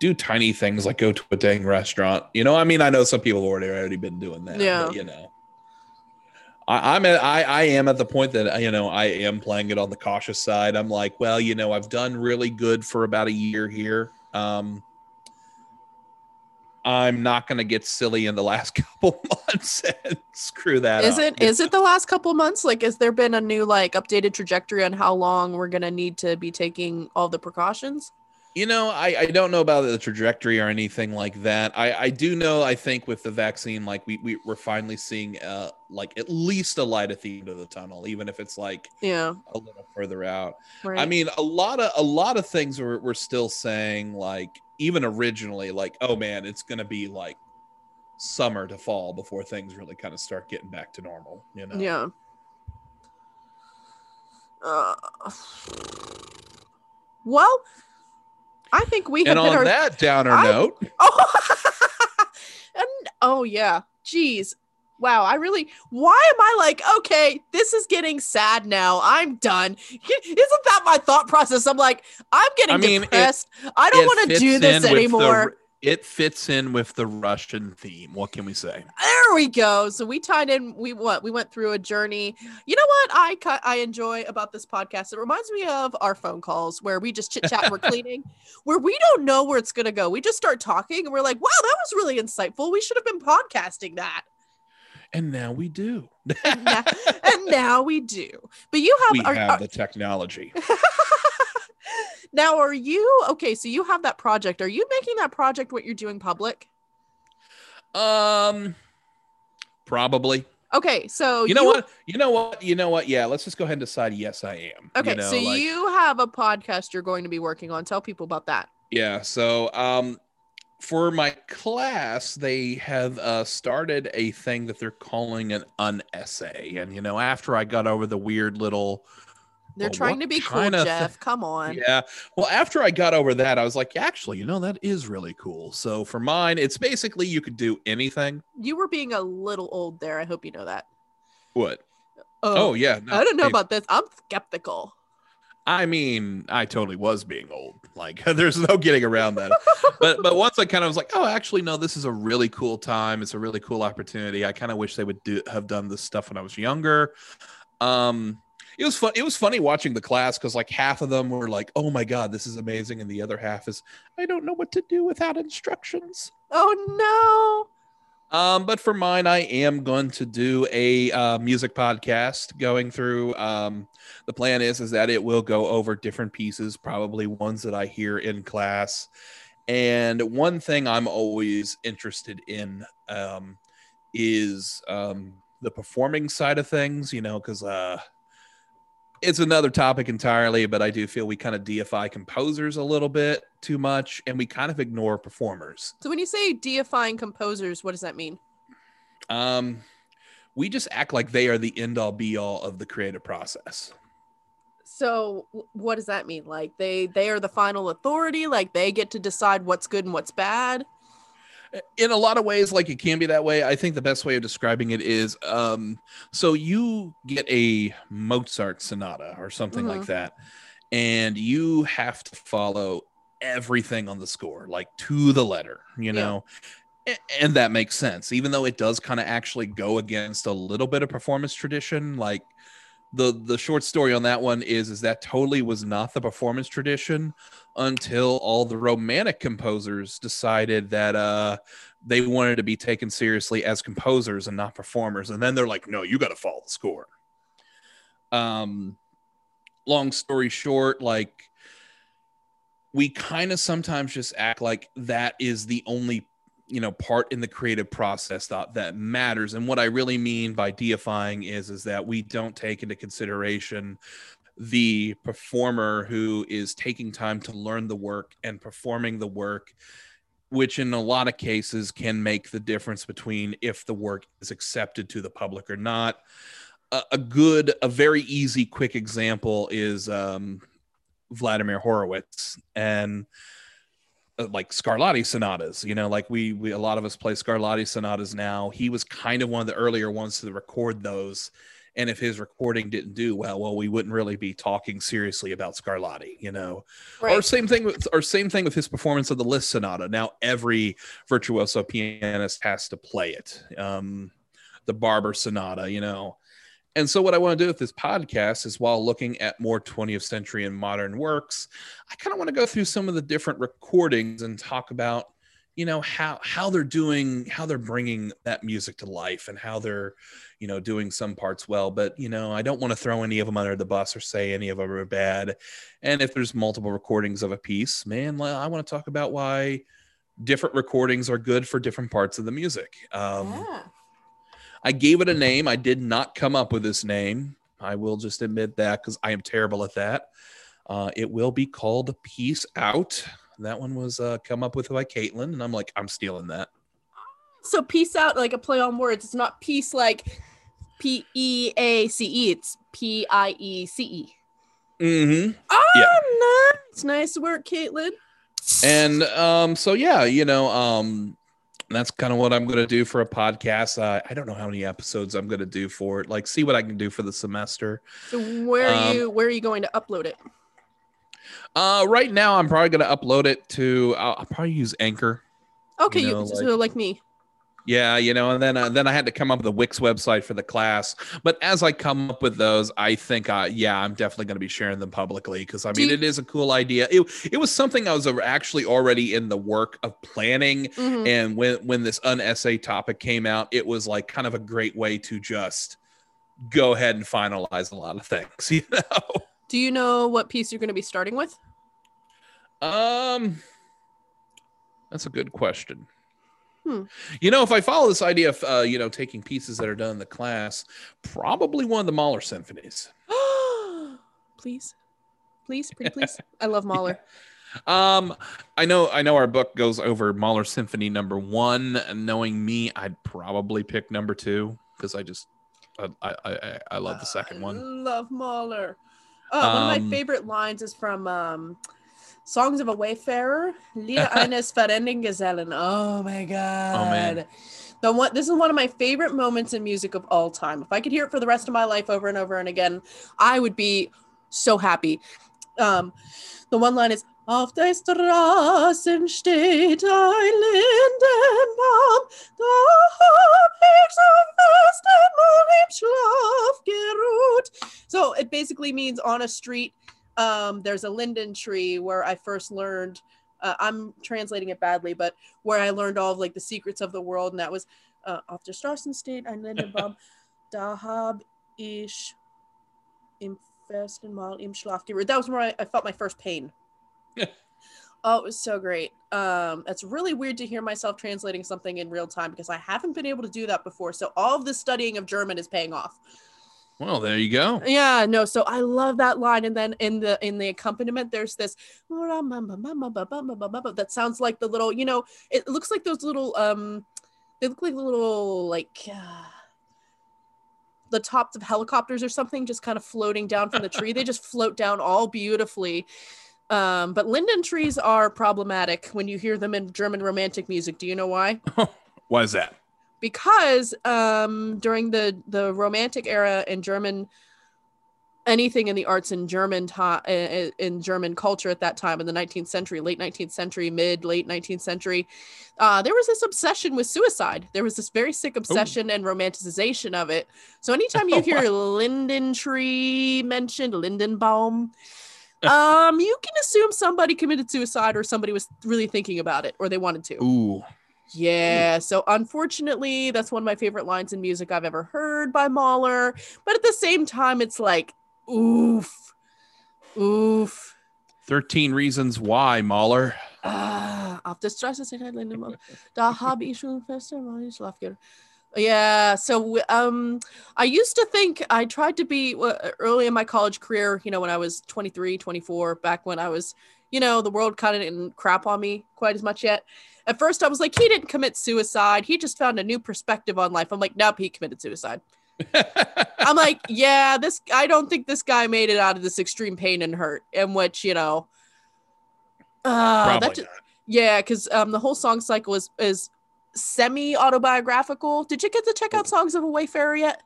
do tiny things like go to a dang restaurant. You know, I mean, I know some people have already already been doing that. Yeah. But, you know, I, I'm at I I am at the point that you know I am playing it on the cautious side. I'm like, well, you know, I've done really good for about a year here. Um, I'm not going to get silly in the last couple months and screw that Is up, it you it the last couple months? Like, has there been a new like updated trajectory on how long we're gonna need to be taking all the precautions? You know, I, I don't know about the trajectory or anything like that. I, I do know, I think with the vaccine, like we, we we're finally seeing uh like at least a light at the end of the tunnel, even if it's like Yeah. a little further out. Right. I mean, a lot of a lot of things were we're still saying like even originally, like, oh man, it's gonna be like summer to fall before things really kind of start getting back to normal, you know. Yeah. Uh, well, I think we have And on our. that downer I- note, oh, and, oh yeah. Jeez. Wow. I really. Why am I like okay? This is getting sad now. I'm done. Isn't that my thought process? I'm like, I'm getting I mean, it- depressed. I don't want to do this anymore. It fits in with the Russian theme. What can we say? There we go. So we tied in. We what? We went through a journey. You know what I I enjoy about this podcast? It reminds me of our phone calls where we just chit chat. We're cleaning, where we don't know where it's gonna go. We just start talking, and we're like, "Wow, that was really insightful. We should have been podcasting that." And now we do. And now, and now we do. But you have, we are- have are- the technology. now are you okay? So you have that project. Are you making that project what you're doing public? Um, probably. Okay, so You know what? You know what? You know what? Yeah, let's just go ahead and decide. Yes, I am. Okay, you know, so like- you have a podcast you're going to be working on. Tell people about that. Yeah. So, um, for my class, they have uh, started a thing that they're calling an unessay. And, you know, after I got over the weird little They're Well, trying to be cool, Jeff. Come on. Yeah. Well, after I got over that, I was like, actually, you know, that is really cool. So for mine, it's basically you could do anything. You were being a little old there. I hope you know that. What? Oh, yeah. no, I don't know hey, about this. I'm skeptical. I mean, I totally was being old. Like, there's no getting around that. but but once I kind of was like, oh, actually, no, this is a really cool time. It's a really cool opportunity. I kind of wish they would do have done this stuff when I was younger. Um, it was fun. It was funny watching the class because like half of them were like, oh my god, this is amazing, and the other half is, I don't know what to do without instructions. Oh no. Um, but for mine, I am going to do a uh, music podcast going through. Um, the plan is is that it will go over different pieces, probably ones that I hear in class. And one thing I'm always interested in um, is um, the performing side of things. You know, because uh, it's another topic entirely. But I do feel we kind of deify composers a little bit too much, and we kind of ignore performers. So when you say deifying composers, what does that mean? Um, we just act like they are the end all be all of the creative process. So what does that mean? Like they they are the final authority, like they get to decide what's good and what's bad. In a lot of ways, like it can be that way. I think the best way of describing it is um, so you get a Mozart sonata or something like Mhm. that, and you have to follow everything on the score, like to the letter, you know. A- And that makes sense, even though it does kind of actually go against a little bit of performance tradition. Like the the short story on that one is is that totally was not the performance tradition until all the romantic composers decided that uh they wanted to be taken seriously as composers and not performers and then they're like no you got to follow the score. Um long story short like we kind of sometimes just act like that is the only you know part in the creative process that that matters and what i really mean by deifying is is that we don't take into consideration the performer who is taking time to learn the work and performing the work which in a lot of cases can make the difference between if the work is accepted to the public or not a, a good a very easy quick example is um, vladimir horowitz and uh, like Scarlatti sonatas, you know, like we we a lot of us play Scarlatti sonatas now. He was kind of one of the earlier ones to record those. And if his recording didn't do well, well, we wouldn't really be talking seriously about Scarlatti, you know. Or same thing with or same thing with his performance of the Liszt sonata. Now every virtuoso pianist has to play it. Um, the Barber sonata, you know. And so, what I want to do with this podcast is while looking at more 20th century and modern works, I kind of want to go through some of the different recordings and talk about, you know, how how they're doing, how they're bringing that music to life, and how they're, you know, doing some parts well. But you know, I don't want to throw any of them under the bus or say any of them are bad. And if there's multiple recordings of a piece, man, I want to talk about why different recordings are good for different parts of the music. Um, yeah. I gave it a name. I did not come up with this name. I will just admit that because I am terrible at that. Uh, it will be called Peace Out. That one was uh, come up with by Caitlin, and I'm like, I'm stealing that. So peace out, like a play on words. It's not peace like P E A C E. It's P I E C E. Mm-hmm. Oh, nice, nice work, Caitlin. And um, so yeah, you know, um, that's kind of what I'm gonna do for a podcast. Uh, I don't know how many episodes I'm gonna do for it. Like, see what I can do for the semester. So where are Um, you? Where are you going to upload it? Uh, right now, I'm probably gonna upload it to. I'll, I'll probably use Anchor. Okay, you, know, so like me. Yeah, you know, and then uh, then I had to come up with a Wix website for the class. But as I come up with those, I think, uh, yeah, I'm definitely going to be sharing them publicly because I Do mean, you- it is a cool idea. It, it was something I was actually already in the work of planning, Mhm. and when when this unessay topic came out, it was like kind of a great way to just go ahead and finalize a lot of things. You know, Do you know what piece you're going to be starting with? um, that's a good question. Hmm. You know, if I follow this idea of uh, you know taking pieces that are done in the class, probably one of the Mahler symphonies. please, please, pretty please. I love Mahler. Um, I know, I know, our book goes over Mahler Symphony number one. And knowing me, I'd probably pick number two because I just, I, I, I, I love the second I one. love Mahler. Oh, one of Um, my favorite lines is from um, Songs of a Wayfarer. Lieder eines fahrenden Gesellen. Oh my god. Oh man. The one this is one of my favorite moments in music of all time. If I could hear it for the rest of my life over and over and again, I would be so happy. Um, the one line is Auf der Straßen steht ein Lindenbaum, da hab ich so fest einmal im Schlaf geruht. So it basically means on a street, um, there's a linden tree where I first learned. Uh, I'm translating it badly, but where I learned all of like the secrets of the world, and that was uh, auf der Straßen steht ein Lindenbaum, da hab ich im festen Mal im Schlaf geruht. That was where I, I felt my first pain. Oh, it was so great. Um, it's really weird to hear myself translating something in real time because I haven't been able to do that before. So all of the studying of German is paying off. Well, there you go. Yeah, no. So I love that line, and then in the in the accompaniment, there's this that sounds like the little, you know, it looks like those little, um, they look like little like. Uh, the tops of helicopters or something just kind of floating down from the tree. they just float down all beautifully. Um, but linden trees are problematic when you hear them in German romantic music. Do you know why? Why is that? because um, during the the romantic era in German, anything in the arts in German ta- in in German culture at that time in the 19th century, late 19th century, mid late 19th century, uh, there was this obsession with suicide. There was this very sick obsession and romanticization of it. So anytime you hear linden tree mentioned, Lindenbaum. Um, you can assume somebody committed suicide or somebody was really thinking about it or they wanted to. Ooh. Yeah, so unfortunately, that's one of my favorite lines in music I've ever heard by Mahler. But at the same time, it's like, oof, oof. 13 reasons why, Mahler. Ah, auf der Straße sind halt Lindenbaum. Da habe ich schon feste meine Schlafger. Yeah, so um, I used to think I tried to be uh, early in my college career, you know, when I was 23, 24, back when I was, you know, the world kind of didn't crap on me quite as much yet. At first, I was like, he didn't commit suicide. He just found a new perspective on life. I'm like, nope, he committed suicide. I'm like, yeah, this, I don't think this guy made it out of this extreme pain and hurt, in which, you know, uh, Probably that just, yeah, because um, the whole song cycle is is semi autobiographical. Did you get to check out Songs of a Wayfarer yet?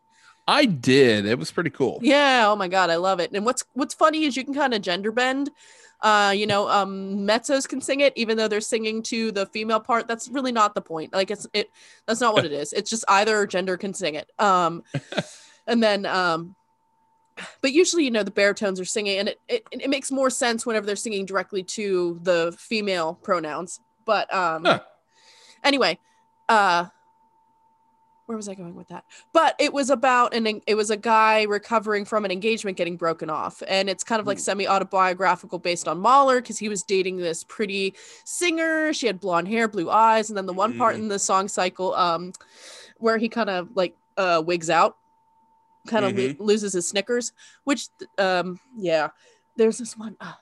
I did. It was pretty cool. Yeah. Oh my god, I love it. And what's what's funny is you can kind of gender bend. Uh, you know, um, mezzos can sing it even though they're singing to the female part. That's really not the point. Like it's it. That's not what it is. It's just either gender can sing it. Um, and then um, but usually you know the baritones are singing, and it it, it makes more sense whenever they're singing directly to the female pronouns. But um, Huh. anyway, uh where was I going with that? But it was about an it was a guy recovering from an engagement getting broken off. And it's kind of like Ooh. semi-autobiographical based on Mahler because he was dating this pretty singer. She had blonde hair, blue eyes, and then the one part Mhm. in the song cycle um where he kind of like uh wigs out, kind of lo- loses his Snickers, which um yeah, there's this one uh,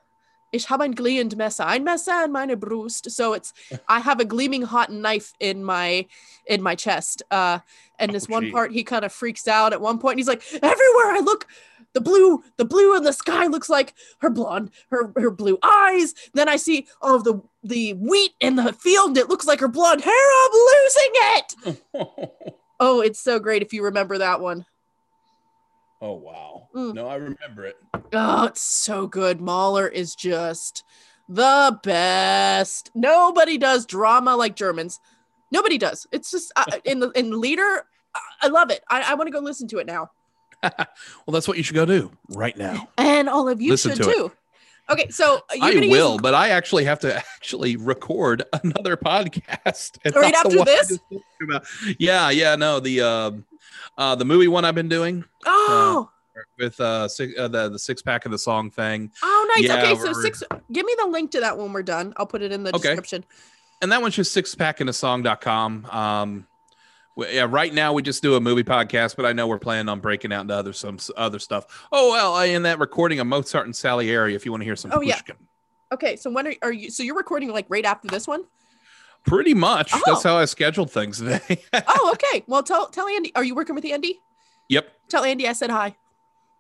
Ich habe ein glühend Messer, ein Messer in meine Brust. So it's I have a gleaming hot knife in my in my chest. Uh, and this Oh, one part he kind of freaks out at one point. And he's like, everywhere I look, the blue, the blue in the sky looks like her blonde, her her blue eyes. Then I see all of the the wheat in the field. It looks like her blonde hair. I'm losing it. Oh, it's so great if you remember that one. Oh wow. Mm. No, I remember it. Oh, it's so good. Mahler is just the best. Nobody does drama like Germans. Nobody does. It's just uh, in the in lieder. I- love it. I, I want to go listen to it now, Well, that's what you should go do right now. and all of you Listen should to it. Okay, so you're I will, use but I actually have to actually record another podcast. Right after this? just told you about. Yeah, yeah, no, the um uh the movie one I've been doing oh with uh, six, uh the the six pack of the song thing. oh nice. yeah, okay, so six. Give me the link to that when we're done. I'll put it in the Okay. description. and that one's just six pack in a song.com. Um, yeah, right now we just do a movie podcast, but I know we're planning on breaking out into other some other stuff. Oh well, I in that recording of Mozart and Salieri. If you want to hear some, Oh, yeah. Okay, so when are, are you? So you're recording like right after this one? pretty much. Oh. That's how I scheduled things today. Oh, okay. Well, tell tell Andy. Are you working with Andy? yep, Tell Andy I said hi.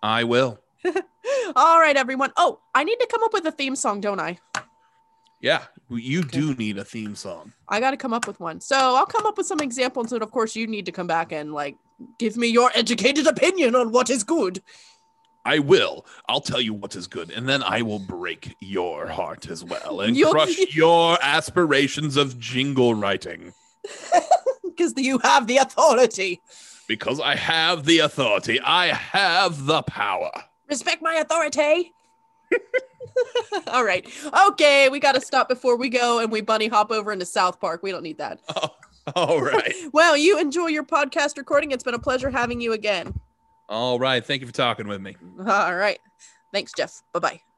I will. All right, everyone. Oh, I need to come up with a theme song, don't I? Yeah, you do need a theme song. I got to come up with one. So I'll come up with some examples, and of course, you need to come back and like give me your educated opinion on what is good. I will. I'll tell you what is good, and then I will break your heart as well and You'll- crush your aspirations of jingle writing. Because you have the authority. Because I have the authority, I have the power. Respect my authority. All right. Okay, we got to stop before we go and we bunny hop over into South Park. We don't need that. Oh, all right. Well, you enjoy your podcast recording. It's been a pleasure having you again. all right. Thank you for talking with me. All right. Thanks, Jeff. Bye bye.